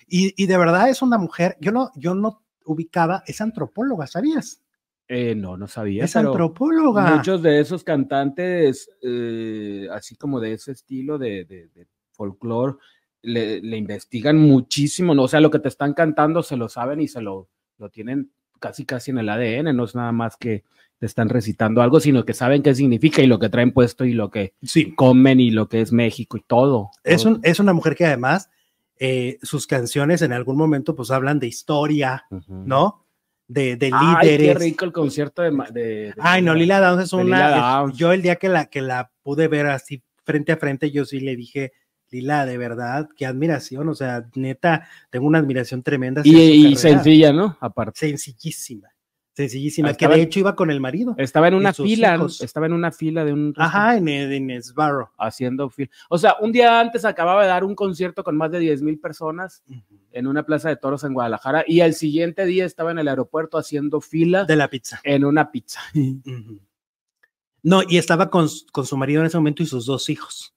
Y, y de verdad es una mujer, yo no, yo no ubicaba, es antropóloga, ¿sabías? Eh, no, no sabía. es antropóloga. Muchos de esos cantantes, eh, así como de ese estilo de, de, de folclore, le, le investigan muchísimo, ¿no? O sea, lo que te están cantando se lo saben y se lo, lo tienen casi casi en el ADN, no es nada más que te están recitando algo, sino que saben qué significa y lo que traen puesto y lo que Sí, comen y lo que es México y todo. es, un, es una mujer que además eh, sus canciones en algún momento pues hablan de historia. ¿no? De, de Ay, qué líderes. rico el concierto de... ma- de- de- Ay, no, Lila Downs es una. Es- Downs. Yo el día que la, que la pude ver así frente a frente, yo sí le dije, Lila, de verdad, qué admiración. O sea, neta, tengo una admiración tremenda. Y, sencilla, ¿no? Aparte. Sencillísima. Sencillísima. Estaba que de hecho iba con el marido. Estaba en una fila, hijos. estaba en una fila de un Ajá, en, en Sbarro. haciendo fila. O sea, un día antes acababa de dar un concierto con más de 10 mil personas en una plaza de toros en Guadalajara y al siguiente día estaba en el aeropuerto haciendo fila De la pizza. en una pizza. No, y estaba con, con su marido en ese momento y sus dos hijos.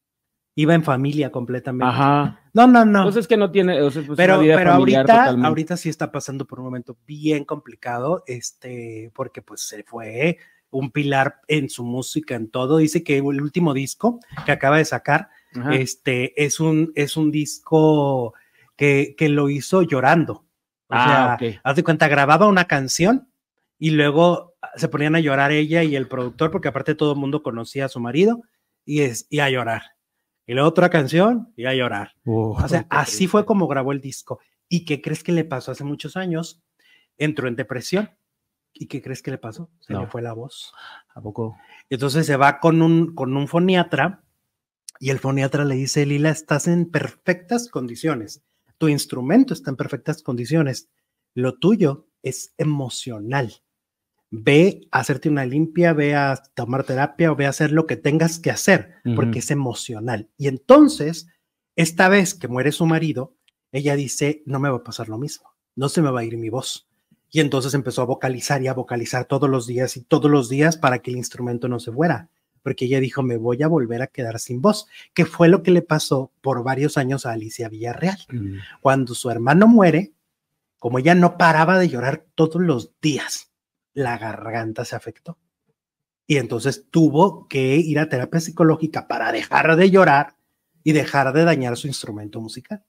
Iba en familia completamente. Ajá. No, no, no. Entonces que no tiene, o sea, pues, pero, una vida pero ahorita, totalmente. ahorita sí está pasando por un momento bien complicado, este, porque pues se fue un pilar en su música, en todo. Dice que el último disco que acaba de sacar, Ajá. este, es un, es un disco que, que lo hizo llorando. O Ah, sea, haz de cuenta, grababa una canción y luego se ponían a llorar ella y el productor, porque aparte todo el mundo conocía a su marido, y, es, y a llorar. Y luego otra canción y a llorar. O sea, así fue como grabó el disco. ¿Y qué crees que le pasó hace muchos años? Entró en depresión. ¿Y qué crees que le pasó? Se No. le fue la voz. ¿A poco? Entonces se va con un, con un foniatra y el foniatra le dice, Lila, estás en perfectas condiciones. Tu instrumento está en perfectas condiciones. Lo tuyo es emocional. Ve a hacerte una limpia, ve a tomar terapia o ve a hacer lo que tengas que hacer, porque es emocional. Y entonces, esta vez que muere su marido, ella dice, no me va a pasar lo mismo, no se me va a ir mi voz. Y entonces empezó a vocalizar y a vocalizar todos los días y todos los días para que el instrumento no se fuera, porque ella dijo, me voy a volver a quedar sin voz, que fue lo que le pasó por varios años a Alicia Villarreal. Mm. Cuando su hermano muere, como ella no paraba de llorar todos los días, la garganta se afectó. Y entonces tuvo que ir a terapia psicológica para dejar de llorar y dejar de dañar su instrumento musical.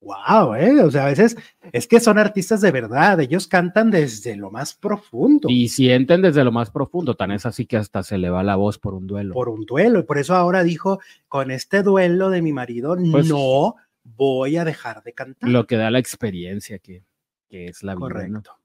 Wow, ¿eh? O sea, a veces es que son artistas de verdad, ellos cantan desde lo más profundo. Y sienten desde lo más profundo, tan es así que hasta se le va la voz por un duelo. Por un duelo, y por eso ahora dijo, con este duelo de mi marido, pues, no voy a dejar de cantar. Lo que da la experiencia que, que es la vida. Correcto.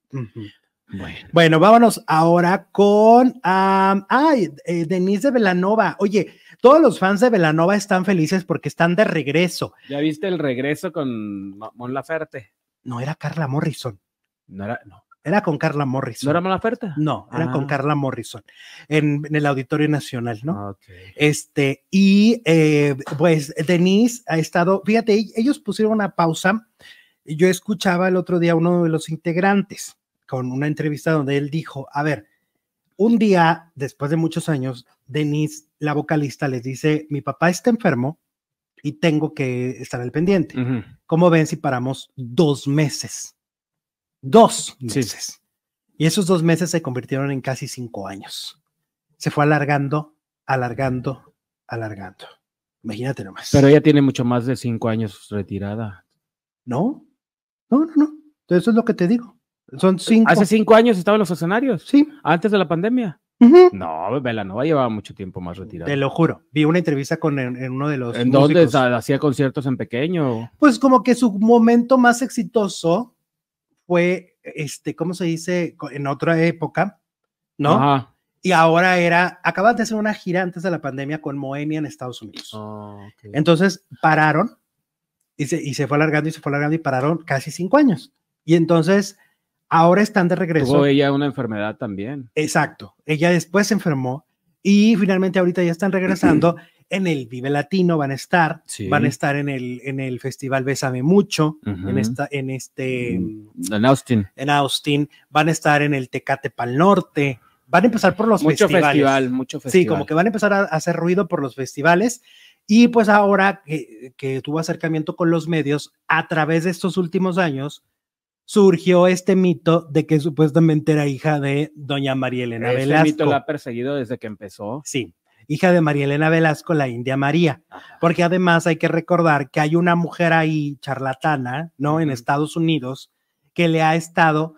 Bueno. vámonos ahora con, ay, eh, Denise de Velanova. Oye, todos los fans de Velanova están felices porque están de regreso. ¿Ya viste el regreso con Mon Laferte? No, era Carla Morrison. No era, no. Era con Carla Morrison. ¿No era Mon Laferte? No, era con ah. Carla Morrison en, el Auditorio Nacional, ¿no? Este, y eh, pues Denise ha estado, fíjate, ellos pusieron una pausa. Yo escuchaba el otro día a uno de los integrantes con una entrevista donde él dijo, a ver, un día, después de muchos años, Denise, la vocalista, les dice, mi papá está enfermo y tengo que estar al pendiente. ¿Cómo ven si paramos dos meses? Dos meses. Y esos dos meses se convirtieron en casi cinco años. Se fue alargando, alargando, alargando. Imagínate nomás. Pero ella tiene mucho más de cinco años retirada. No, no, no, no. Eso es lo que te digo. Son cinco. Hace cinco años estaba en los escenarios. Sí. Antes de la pandemia. No, Velanova llevaba mucho tiempo más retirada. Te lo juro. Vi una entrevista con en, uno de los. ¿En dónde hacía conciertos en pequeño? Pues como que su momento más exitoso fue, este, ¿cómo se dice? En otra época, ¿no? Ajá. Y ahora era, acaban de hacer una gira antes de la pandemia con Moenia en Estados Unidos. Oh, entonces pararon y se, y se fue alargando y se fue alargando y pararon casi cinco años. Y entonces ahora están de regreso. Tuvo ella una enfermedad también. Exacto. Ella después se enfermó y finalmente ahorita ya están regresando. en el Vive Latino van a estar, van a estar en el, en el Festival Bésame Mucho, en, esta, en este... Mm, en Austin. En Austin, van a estar en el Tecate Pal Norte, van a empezar por los mucho festivales. Festival, mucho festival. Sí, como que van a empezar a hacer ruido por los festivales. Y pues ahora que, que tuvo acercamiento con los medios, a través de estos últimos años, surgió este mito de que supuestamente era hija de doña María Elena Velasco. Ese mito la ha perseguido desde que empezó. Sí, hija de María Elena Velasco, la India María. Porque además hay que recordar que hay una mujer ahí charlatana, ¿no? En Estados Unidos, que le ha estado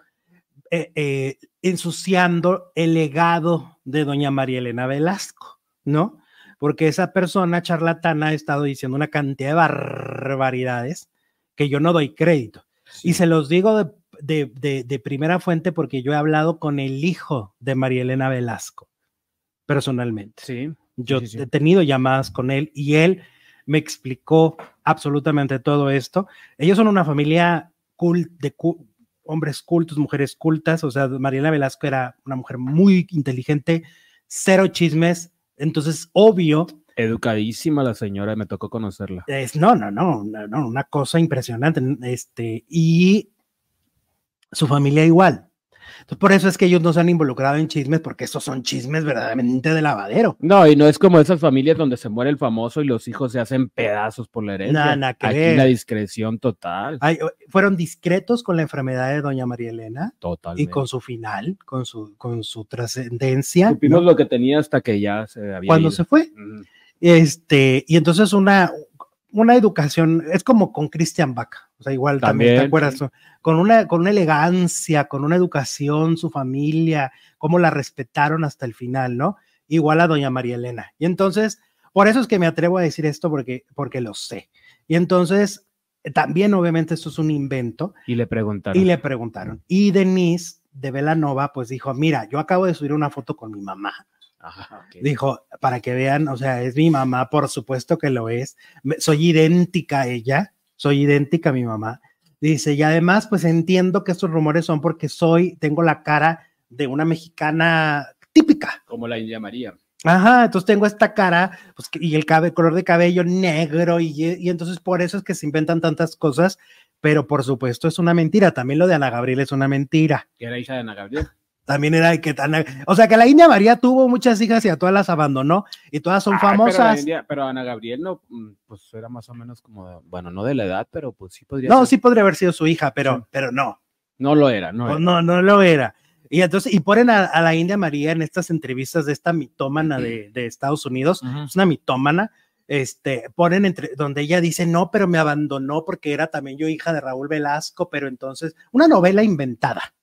eh, eh, ensuciando el legado de doña María Elena Velasco, ¿no? Porque esa persona charlatana ha estado diciendo una cantidad de barbaridades que yo no doy crédito. Y se los digo de, primera fuente porque yo he hablado con el hijo de María Elena Velasco, personalmente. Sí. Yo he tenido llamadas con él y él me explicó absolutamente todo esto. Ellos son una familia de hombres cultos, mujeres cultas, o sea, Mariela Velasco era una mujer muy inteligente, cero chismes, entonces obvio Educadísima la señora, me tocó conocerla. Es, no, no, no, no, una cosa impresionante. Este, y su familia igual. Entonces, por eso es que ellos no se han involucrado en chismes, porque esos son chismes verdaderamente de lavadero. No, y no es como esas familias donde se muere el famoso y los hijos se hacen pedazos por la herencia. Nada, que Aquí la discreción total. fueron discretos con la enfermedad de doña María Elena. Total. Y con su final, con su, con su trascendencia. Supimos lo que tenía hasta que ya se había Cuando se fue. Este, y entonces una, una educación, es como con Christian Bach, o sea, igual también, ¿te acuerdas? Con una, con una elegancia, con una educación, su familia, cómo la respetaron hasta el final, ¿no? Igual a doña María Elena. Y entonces, por eso es que me atrevo a decir esto, porque, porque lo sé. Y entonces, también obviamente esto es un invento. Y le preguntaron. Y le preguntaron. Y Denise de Velanova, pues dijo, mira, yo acabo de subir una foto con mi mamá Dijo, para que vean, o sea, es mi mamá, por supuesto que lo es. Soy idéntica a ella, soy idéntica a mi mamá. Dice, y además, pues entiendo que estos rumores son porque soy, tengo la cara de una mexicana típica. Como la India María. Ajá, entonces tengo esta cara pues, y el color de cabello negro y, y, entonces por eso es que se inventan tantas cosas, pero por supuesto es una mentira. También lo de Ana Gabriel es una mentira. Que era hija de Ana Gabriel también era que tan. O sea, que la India María tuvo muchas hijas y a todas las abandonó y todas son famosas. Pero, Ana Gabriel no, mm, pues era más o menos como, bueno, no de la edad, pero pues sí podría No, sí podría haber sido su hija, pero, pero no. No lo era, no. Pues no, no lo era. Y entonces, y ponen a, a la India María en estas entrevistas de esta mitómana de, de Estados Unidos, es una mitómana, este, ponen entre, donde ella dice, no, pero me abandonó porque era también yo hija de Raúl Velasco, pero entonces, una novela inventada.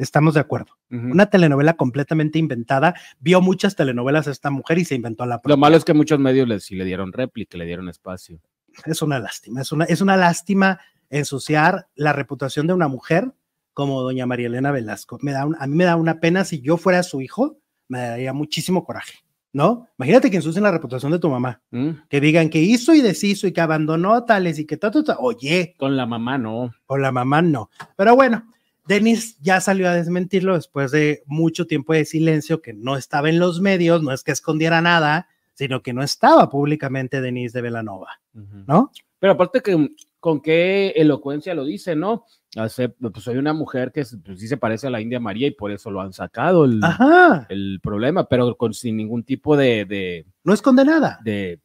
Estamos de acuerdo. Ujú. Una telenovela completamente inventada. Vio muchas telenovelas esta mujer y se inventó la Lo propia. malo es que muchos medios le, sí le dieron réplica, le dieron espacio. Es una lástima, es una, es una lástima ensuciar la reputación de una mujer como doña María Elena Velasco. Me da un- a mí me da una pena si yo fuera su hijo, me daría muchísimo coraje, ¿no? Imagínate que ensucien la reputación de tu mamá, ¿Mm? que digan que hizo y deshizo y que abandonó tales y que todo, oye, Con la mamá no. con la mamá no. Pero bueno, Denis ya salió a desmentirlo después de mucho tiempo de silencio, que no estaba en los medios, no es que escondiera nada, sino que no estaba públicamente Denise de Velanova. ¿no? Pero aparte que con qué elocuencia lo dice, ¿no? Pues soy una mujer que pues, sí se parece a la India María y por eso lo han sacado el, problema, pero con sin ningún tipo de, de, no esconde nada. de,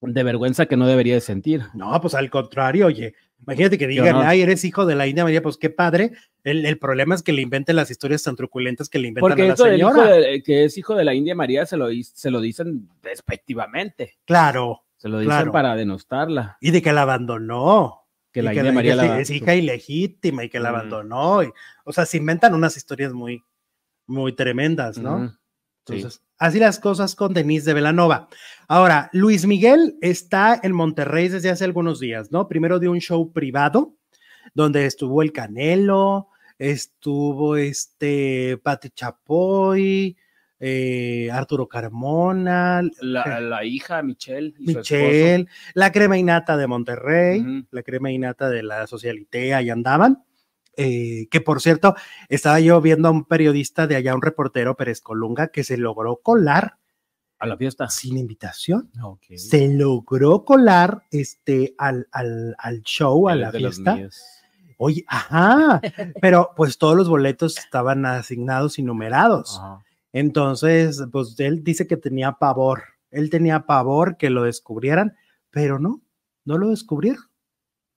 de vergüenza que no debería de sentir. No, pues al contrario, oye, imagínate que digan, ay, eres hijo de la India María, pues qué padre. El, el problema es que le inventen las historias tan truculentas que le inventan Porque a la eso del hijo señora. de- que es hijo de la India María se lo, se lo dicen despectivamente, Claro, se lo dicen Claro. para denostarla. y de que la abandonó. Que la India María que la, es hija ilegítima y que la Mm. abandonó. y- o sea, se inventan unas historias muy, muy tremendas, ¿no? Sí. Entonces, así las cosas con Denise de Velanova. Ahora, Luis Miguel está en Monterrey desde hace algunos días, ¿no? Primero dio un show privado donde estuvo el Canelo, estuvo este Pati Chapoy, eh, Arturo Carmona, La, la hija Michelle. y su Michelle, la crema innata de Monterrey, la crema innata de la Socialitea, ahí andaban. Eh, que por cierto, estaba yo viendo a un periodista de allá, un reportero Pérez Colunga, que se logró colar A la fiesta. sin invitación. Ok. Se logró colar este, al, al, al show, a la fiesta. Oye, ajá, pero pues todos los boletos estaban asignados y numerados. Ajá. Entonces, pues él dice que tenía pavor. Él tenía pavor que lo descubrieran, pero no, no lo descubrieron.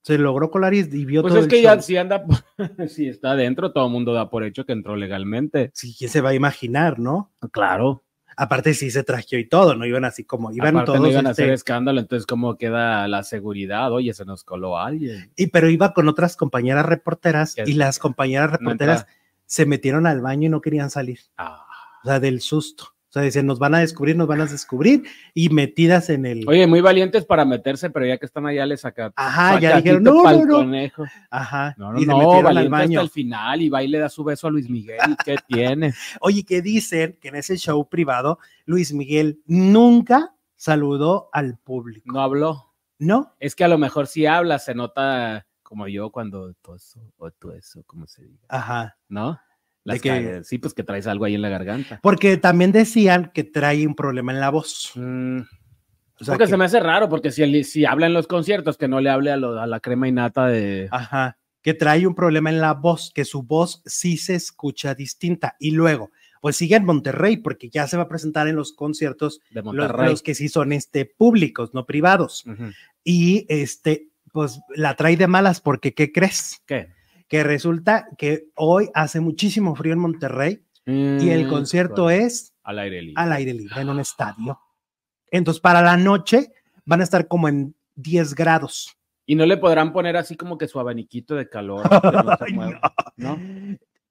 Se logró colar y, y vio Pues todo es el que ya show. si anda, si está adentro, todo el mundo da por hecho que entró legalmente. Sí, ¿quién se va a imaginar, no? Claro. Aparte sí se trajeó y todo, no iban así como iban Aparte todos. no iban a este, hacer escándalo, entonces cómo queda la seguridad, oye, se nos coló alguien. y, pero iba con otras compañeras reporteras y las compañeras reporteras se metieron al baño y no querían salir. Ah. O sea, del susto. O sea, decían, nos van a descubrir, nos van a descubrir y metidas en el... Oye, muy valientes para meterse, pero ya que están allá les saca. Ajá, ya dijeron, no, no, no. conejo. Ajá. No, no, y no, al baño. hasta el final y va y le da su beso a Luis Miguel. ¿Qué tiene? Oye, que dicen que en ese show privado Luis Miguel nunca saludó al público. No habló. ¿No? Es que a lo mejor si habla, se nota como yo cuando toso o tú eso, como se diga, Ajá. ¿no? De Las que- sí, pues que traes algo ahí en la garganta. Porque también decían que trae un problema en la voz. Mm, O sea, porque que- se me hace raro, porque si, él- si habla en los conciertos, que no le hable a, lo- a la crema innata de... Ajá. Que trae un problema en la voz, que su voz sí se escucha distinta. Y luego, pues sigue en Monterrey, porque ya se va a presentar en los conciertos de Monterrey. los que sí son este, públicos, no privados. Y este, pues la trae de malas, porque ¿qué crees? ¿Qué? Que resulta que hoy hace muchísimo frío en Monterrey y el Mm, concierto bueno, es al aire libre. al aire libre, en un estadio. Entonces, para la noche van a estar como en 10 grados. Y no le podrán poner así como que su abaniquito de calor. que no.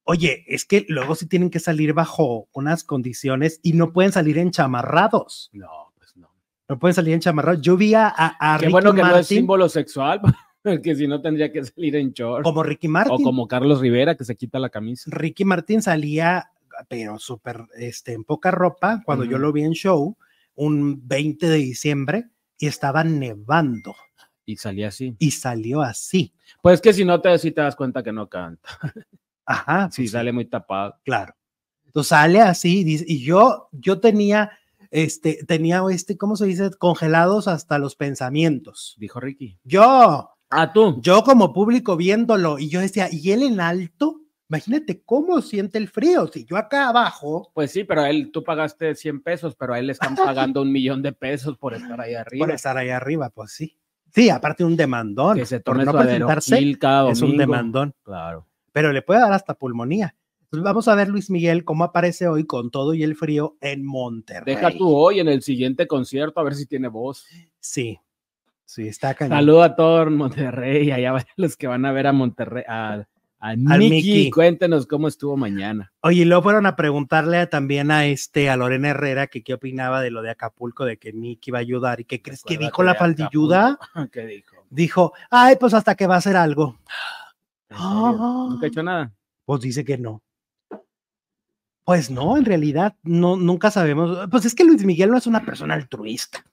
Oye, es que luego sí tienen que salir bajo unas condiciones y no pueden salir enchamarrados. No, pues no. No pueden salir enchamarrados. Yo vi a, a, a Qué Ricky bueno que no es símbolo sexual, porque si no tendría que salir en short. como Ricky Martin. O como Carlos Rivera, que se quita la camisa. Ricky Martin salía, pero súper, este, en poca ropa, cuando yo Ujú. lo vi en show, un 20 de diciembre, y estaba nevando, Y salía así. y salió así. Pues que si no te, si te das cuenta que no canta. Ajá, pues sí, sale muy tapado. claro. Entonces sale así, y yo, yo tenía, este, tenía, este, ¿cómo se dice? Congelados hasta los pensamientos. Dijo Ricky. Yo, Ah, tú. yo como público viéndolo, y yo decía, ¿y él en alto? Imagínate cómo siente el frío. Si yo acá abajo, Pues sí, pero a él tú pagaste 100 pesos, pero a él le están pagando un millón de pesos por estar ahí arriba. por estar ahí arriba, pues sí. Sí, aparte un demandón. que se por tome no su presentarse, cada es un domingo. demandón. Claro. pero le puede dar hasta pulmonía. Entonces vamos a ver Luis Miguel cómo aparece hoy con todo y el frío en Monterrey. Deja tú hoy en el siguiente concierto a ver si tiene voz. Sí, sí, está cañón. Saludo a todos en Monterrey, allá van los que van a ver a Monterrey, a, a. Miki. Cuéntenos cómo estuvo mañana. Oye, y luego fueron a preguntarle a- también a este, a Lorena Herrera, que qué opinaba de lo de Acapulco, de que Miki iba a ayudar. ¿Y qué crees que dijo la faldilluda? Acapulco. ¿Qué dijo? Dijo, ay, pues hasta que va a hacer algo. Ah. Nunca he hecho nada. Pues dice que no. Pues no, en realidad no, nunca sabemos. Pues es que Luis Miguel no es una persona altruista.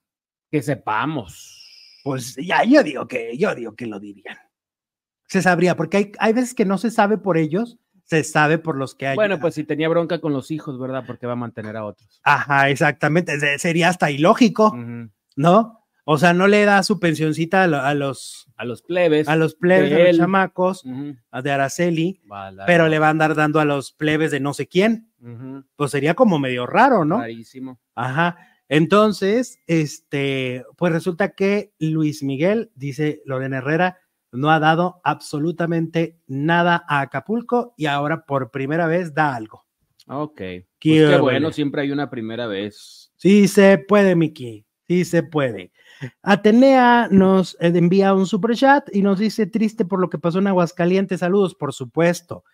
Que sepamos. Pues ya, yo digo que, yo digo que lo dirían. Se sabría, porque hay, hay veces que no se sabe por ellos, se sabe por los que hay. Bueno, pues si tenía bronca con los hijos, ¿verdad? Porque va a mantener a otros. Ajá, exactamente. se- Sería hasta ilógico. ¿no? O sea, no le da su pensioncita a, lo- a los A los plebes. a los plebes, de a los chamacos, a de Araceli, pero le va a andar dando a los plebes de no sé quién. Pues sería como medio raro, ¿no? Rarísimo. Ajá. Entonces, este, pues resulta que Luis Miguel, dice Lorena Herrera, no ha dado absolutamente nada a Acapulco y ahora por primera vez da algo. Ok. Pues Qué qué bueno, siempre hay una primera vez. Sí se puede, Miki. Sí se puede. Atenea nos eh, envía un super chat y nos dice triste por lo que pasó en Aguascalientes. Saludos, por supuesto.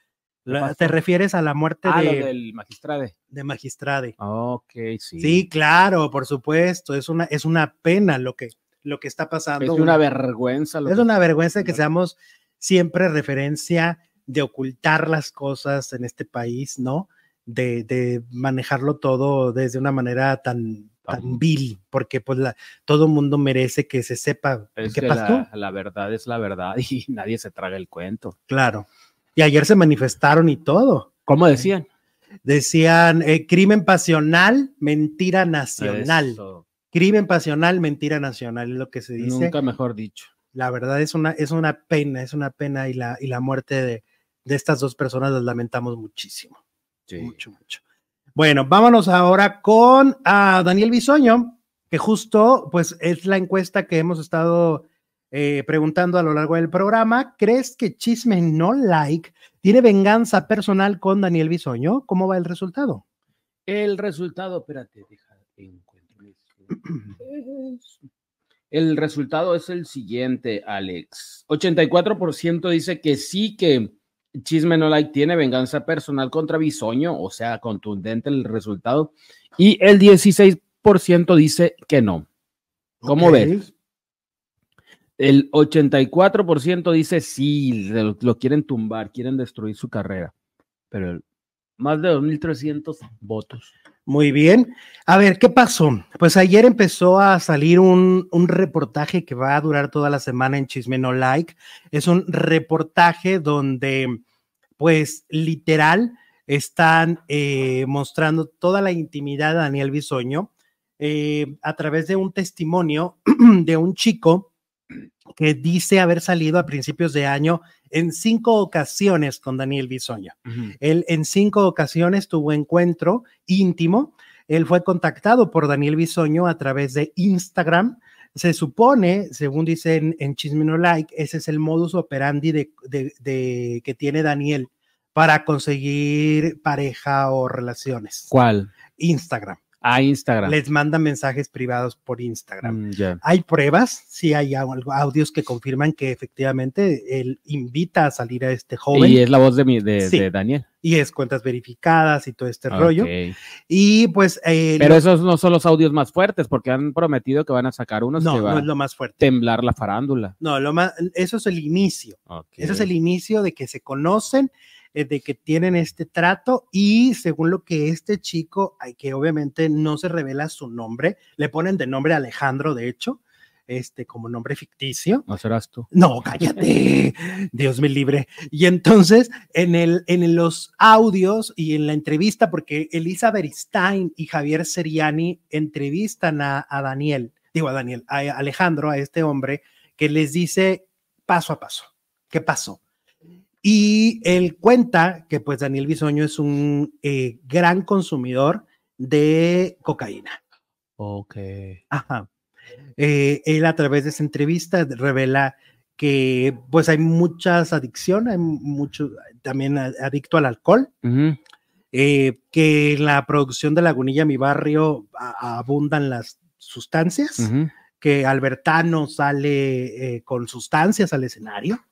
La-? ¿Te refieres a la muerte Ah, lo de, del magistrade. de Magistrade? Ok, sí. Sí. claro, por supuesto. Es una, es una pena lo que, lo que está pasando. Es una vergüenza. lo Es que- una vergüenza que seamos siempre referencia de ocultar las cosas en este país, ¿no? De, de manejarlo todo desde una manera tan, tan vil, porque pues la, todo mundo merece que se sepa Es qué que pasó. la, la verdad es la verdad y nadie se traga el cuento. Claro. Y ayer se manifestaron y todo. ¿Cómo decían? Decían eh, crimen pasional, mentira nacional. Eso, Crimen pasional, mentira nacional, es lo que se dice. Nunca mejor dicho. La verdad es una, es una pena, es una pena y la, y la muerte de, de estas dos personas las lamentamos muchísimo. Sí. Mucho, mucho. Bueno, vámonos ahora con a Daniel Bisoño, que justo pues es la encuesta que hemos estado eh, preguntando a lo largo del programa. ¿Crees que Chisme No Like tiene venganza personal con Daniel Bisoño? ¿Cómo va el resultado? El resultado, espérate, deja, encuentro El resultado es el siguiente, Alex. 84% dice que sí, que Chisme No Like tiene venganza personal contra Bisoño, o sea, contundente el resultado. Y el 16% dice que no. ¿Cómo ves? El 84% dice sí, lo, quieren tumbar, quieren destruir su carrera. Pero más de 2.300 votos. Muy bien. A ver, ¿qué pasó? Pues ayer empezó a salir un, un reportaje que va a durar toda la semana en Chisme No Like. Es un reportaje donde, pues, literal, están eh, mostrando toda la intimidad de Daniel Bisoño eh, a través de un testimonio de un chico que dice haber salido a principios de año en cinco ocasiones con Daniel Bisoño. Él en cinco ocasiones tuvo encuentro íntimo. Él fue contactado por Daniel Bisoño a través de Instagram. Se supone, según dicen en Chisme No Like, ese es el modus operandi de, de- de- que tiene Daniel para conseguir pareja o relaciones. ¿Cuál? Instagram. A Instagram. Les manda mensajes privados por Instagram. Mm. Hay pruebas, sí hay au- audios que confirman que efectivamente él invita a salir a este joven Y es la voz de, mi, de, Sí. de Daniel. y es cuentas verificadas y todo este rollo. Y pues eh, Pero lo- esos no son los audios más fuertes, porque han prometido que van a sacar unos no, que no van es lo más fuerte. temblar la farándula. No, lo más, eso es el inicio. Eso es el inicio de que se conocen, eh, de que tienen este trato y según lo que este chico, que obviamente no se revela su nombre, le ponen de nombre Alejandro, de hecho, este como nombre ficticio. ¿No serás tú? No, cállate, Dios me libre. Y entonces, en, el, en los audios y en la entrevista, porque Elizabeth Stein y Javier Seriani entrevistan a, a Daniel, digo a Daniel, a Alejandro, a este hombre, que les dice paso a paso, ¿qué pasó? Y él cuenta que pues Daniel Bisoño es un eh, gran consumidor de cocaína. Ok. Ajá. Eh, él a través de esa entrevista revela que pues hay muchas adicciones, hay mucho también adicto al alcohol, eh, que en la producción de Lagunilla, mi barrio, abundan las sustancias, que Albertano sale eh, con sustancias al escenario.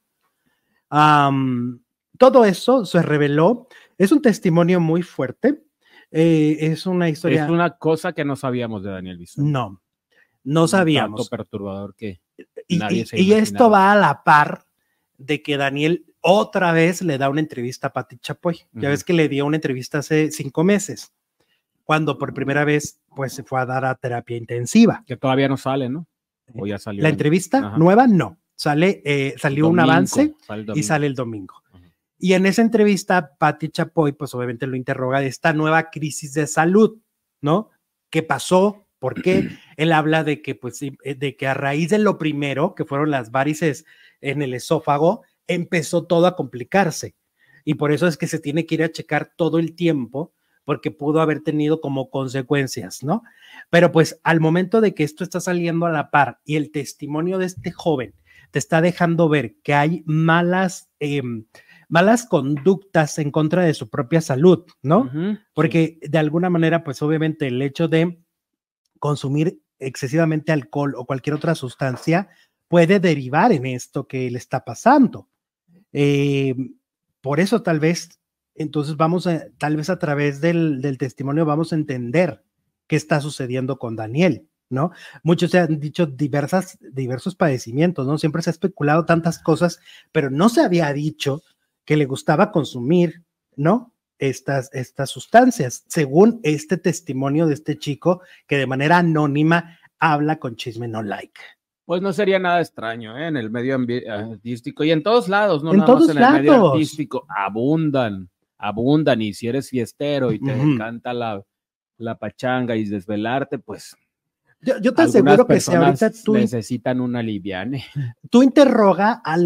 Todo eso se reveló, es un testimonio muy fuerte, eh, es una historia. Es una cosa que no sabíamos de Daniel Bisson. No, no sabíamos. Un perturbador que y, nadie se y esto va a la par de que Daniel otra vez le da una entrevista a Pati Chapoy. Ya ves que le dio una entrevista hace cinco meses, cuando por primera vez pues se fue a dar a terapia intensiva. Que todavía no sale, ¿no? O ya salió. La entrevista nueva no. Sale, eh, salió un avance y sale el domingo. Y en esa entrevista, Pati Chapoy, pues obviamente lo interroga de esta nueva crisis de salud, ¿no? ¿Qué pasó? ¿Por qué? Él habla de que, pues, eh, de que a raíz de lo primero, que fueron las varices en el esófago, empezó todo a complicarse. Y por eso es que se tiene que ir a checar todo el tiempo, porque pudo haber tenido como consecuencias, ¿no? Pero pues al momento de que esto está saliendo a la par y el testimonio de este joven te está dejando ver que hay malas... Em, malas conductas en contra de su propia salud, ¿no? Porque de alguna manera, pues obviamente el hecho de consumir excesivamente alcohol o cualquier otra sustancia puede derivar en esto que le está pasando. Eh, por eso tal vez, entonces vamos a, tal vez a través del, del testimonio vamos a entender qué está sucediendo con Daniel. ¿No? Muchos se han dicho diversas, diversos padecimientos, ¿no? Siempre se ha especulado tantas cosas, pero no se había dicho que le gustaba consumir, ¿no? Estas, estas sustancias, según este testimonio de este chico que de manera anónima habla con Chisme No Like. Pues no sería nada extraño ¿eh? en el medio artístico y en todos lados, no en nada todos más en el medio artístico, abundan, abundan y si eres fiestero y te encanta la, la pachanga y desvelarte, pues yo, te aseguro que si ahorita tú necesitan un aliviane. Tú interroga a,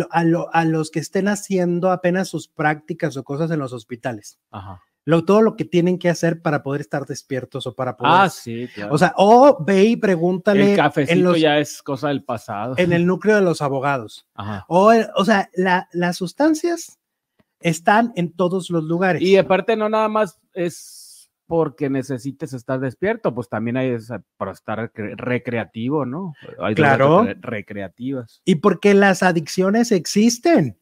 a, los que estén haciendo apenas sus prácticas o cosas en los hospitales. Ajá. Lo, todo lo que tienen que hacer para poder estar despiertos o para poder. Ah, sí, claro. O sea, o ve y pregúntale. El cafecito ya es cosa del pasado. En el núcleo de los abogados. Ajá. O, o sea, las sustancias están en todos los lugares. Y aparte, no nada más es porque necesites estar despierto, pues también hay para estar recreativo, ¿no? Hay claro. recreativas. Y porque las adicciones existen,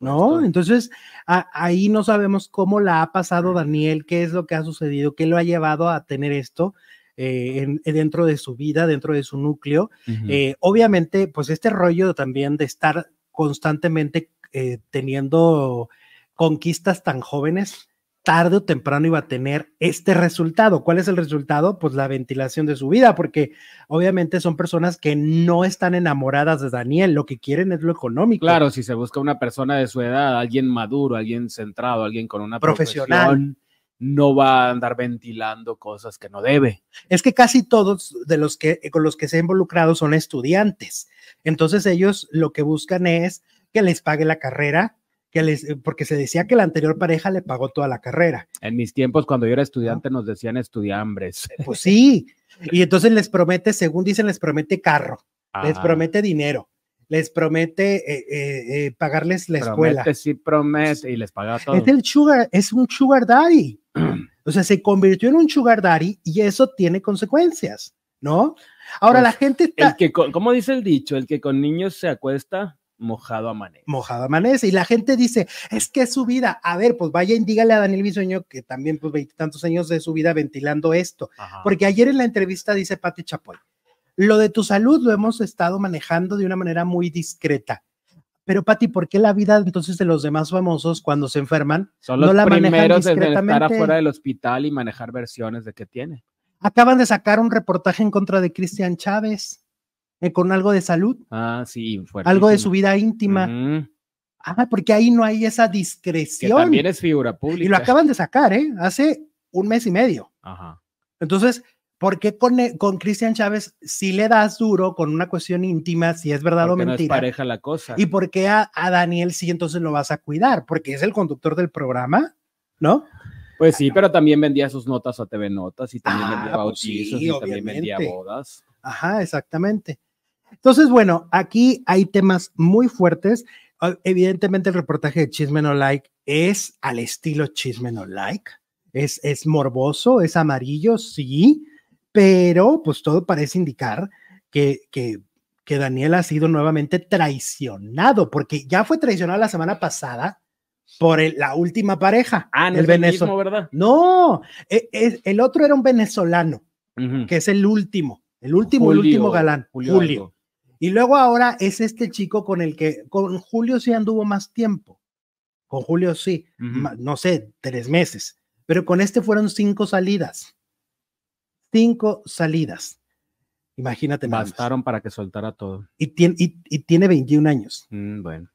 ¿no? Entonces, ahí no sabemos cómo la ha pasado Daniel, qué es lo que ha sucedido, qué lo ha llevado a tener esto. Eh, dentro de su vida, dentro de su núcleo. Eh, obviamente, pues este rollo también de estar constantemente eh, teniendo conquistas tan jóvenes, tarde o temprano iba a tener este resultado. ¿Cuál es el resultado? Pues la ventilación de su vida, porque obviamente son personas que no están enamoradas de Daniel, lo que quieren es lo económico. Claro, si se busca una persona de su edad, alguien maduro, alguien centrado, alguien con una profesional. no va a andar ventilando cosas que no debe. Es que casi todos de los que con los que se ha involucrado son estudiantes. Entonces ellos lo que buscan es que les pague la carrera, eh, porque se decía que la anterior pareja le pagó toda la carrera. En mis tiempos, cuando yo era estudiante, nos decían estudiambres. Pues sí, y entonces les promete, según dicen, les promete carro, les promete dinero, les promete eh, eh, pagarles la escuela. Sí, promete y les paga todo. Es, el sugar, es un sugar daddy. o sea, se convirtió en un sugar daddy y eso tiene consecuencias, ¿no? Ahora la pues, gente... El que, como dice el dicho, el que con niños se acuesta, mojado amanece. Mojado amanece. Y la gente dice, es que es su vida. A ver, pues vaya y dígale a Daniel Bisoño que también, pues, veintitantos años de su vida ventilando esto. Porque ayer en la entrevista dice Pati Chapoy, lo de tu salud lo hemos estado manejando de una manera muy discreta. Pero Pati, ¿por qué la vida entonces de los demás famosos cuando se enferman Son los no la primeros en estar afuera del hospital y manejar versiones de qué tiene? Acaban de sacar un reportaje en contra de Cristian Chávez. Eh, con algo de salud. Ah, sí, Algo de su vida íntima. Ah, porque ahí no hay esa discreción. Que también es figura pública. Y lo acaban de sacar, ¿eh? Hace un mes y medio. Ajá. Entonces, ¿por qué con, eh, con Cristian Chávez si le das duro con una cuestión íntima, si es verdad o mentira? No es pareja la cosa. ¿Y por qué a, Daniel sí entonces lo vas a cuidar? Porque es el conductor del programa, ¿no? Pues sí, pero también vendía sus notas a TV Notas y también vendía ah, pues bautizos y también vendía bodas. Ajá, exactamente. Entonces, bueno, aquí hay temas muy fuertes. Ah, Evidentemente, el reportaje de Chisme No Like es al estilo Chisme No Like. Es, es morboso, es amarillo, sí, pero pues todo parece indicar que, que, que Daniel ha sido nuevamente traicionado, porque ya fue traicionado la semana pasada por el- la última pareja. Ah, no el el mismo, ¿verdad? No, e- e- el otro era un venezolano, Ujú. que es el último, el último, el Julio, último galán, Julio Julio. Y luego ahora es este chico con el que, con Julio sí anduvo más tiempo. Con Julio sí, no sé, tres meses. Pero con este fueron cinco salidas. Cinco salidas. Imagínate más. Bastaron para que soltara todo. Y tiene, y, y tiene 21 años. Mm, bueno.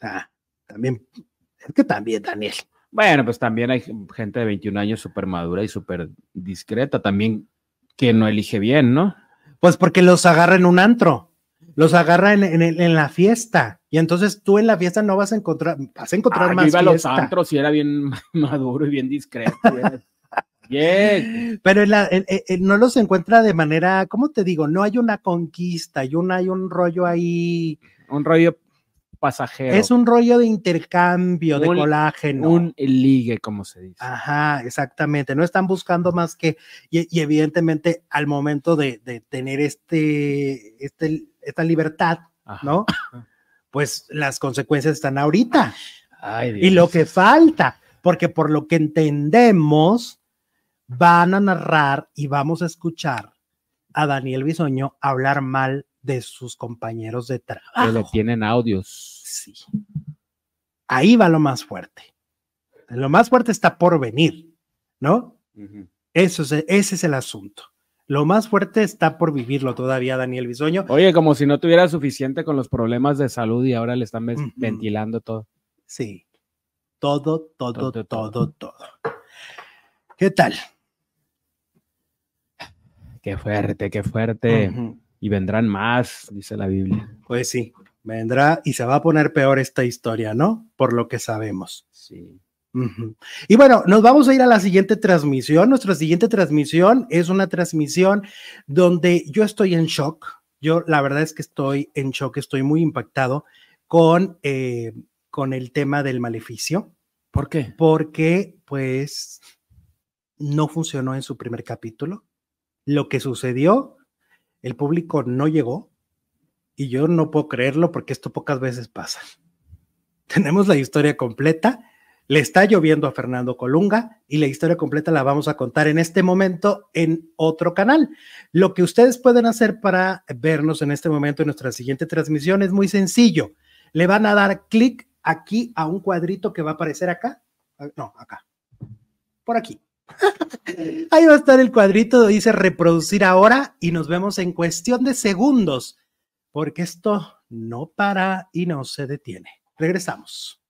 Ah, también, es que también, Daniel. Bueno, pues también hay gente de 21 años súper madura y súper discreta también que no elige bien, ¿no? Pues porque los agarra en un antro, los agarra en, en- en la fiesta. Y entonces tú en la fiesta no vas a encontrar, vas a encontrar Ah, yo más iba a los antros y era bien maduro y bien discreto. Bien. Pero en la- en- en- no los encuentra de manera, ¿cómo te digo? No hay una conquista, y una, hay un rollo ahí. Un rollo pasajero. Es un rollo de intercambio, de colágeno. un ligue, como se dice. Ajá, exactamente. No están buscando más que, y, y evidentemente al momento de, de tener este, este, esta libertad, Ajá. ¿no? Pues las consecuencias están ahorita. Ay, Y lo Dios. que falta, porque por lo que entendemos, van a narrar y vamos a escuchar a Daniel Bisoño hablar mal de sus compañeros de trabajo. tienen audios. Sí. Ahí va lo más fuerte. Lo más fuerte está por venir, ¿no? Eso es, ese es el asunto. Lo más fuerte está por vivirlo todavía, Daniel Bisoño. Oye, como si no tuviera suficiente con los problemas de salud y ahora le están ventilando todo. Sí. Todo, todo, Todo, todo. ¿Qué tal? Qué fuerte, qué fuerte. Y vendrán más, dice la Biblia. Pues sí, vendrá y se va a poner peor esta historia, ¿no? Por lo que sabemos. Sí. Y bueno, nos vamos a ir a la siguiente transmisión. Nuestra siguiente transmisión es una transmisión donde yo estoy en shock. Yo la verdad es que estoy en shock, estoy muy impactado con, eh, con el tema del maleficio, ¿Por qué? porque pues no funcionó en su primer capítulo. Lo que sucedió, el público no llegó y yo no puedo creerlo porque esto pocas veces pasa. Tenemos la historia completa, le está lloviendo a Fernando Colunga y la historia completa la vamos a contar en este momento en otro canal. Lo que ustedes pueden hacer para vernos en este momento en nuestra siguiente transmisión es muy sencillo. Le van a dar clic aquí a un cuadrito que va a aparecer acá. No, acá. Por aquí. Ahí va a estar el cuadrito, dice reproducir ahora y nos vemos en cuestión de segundos, porque esto no para y no se detiene. Regresamos.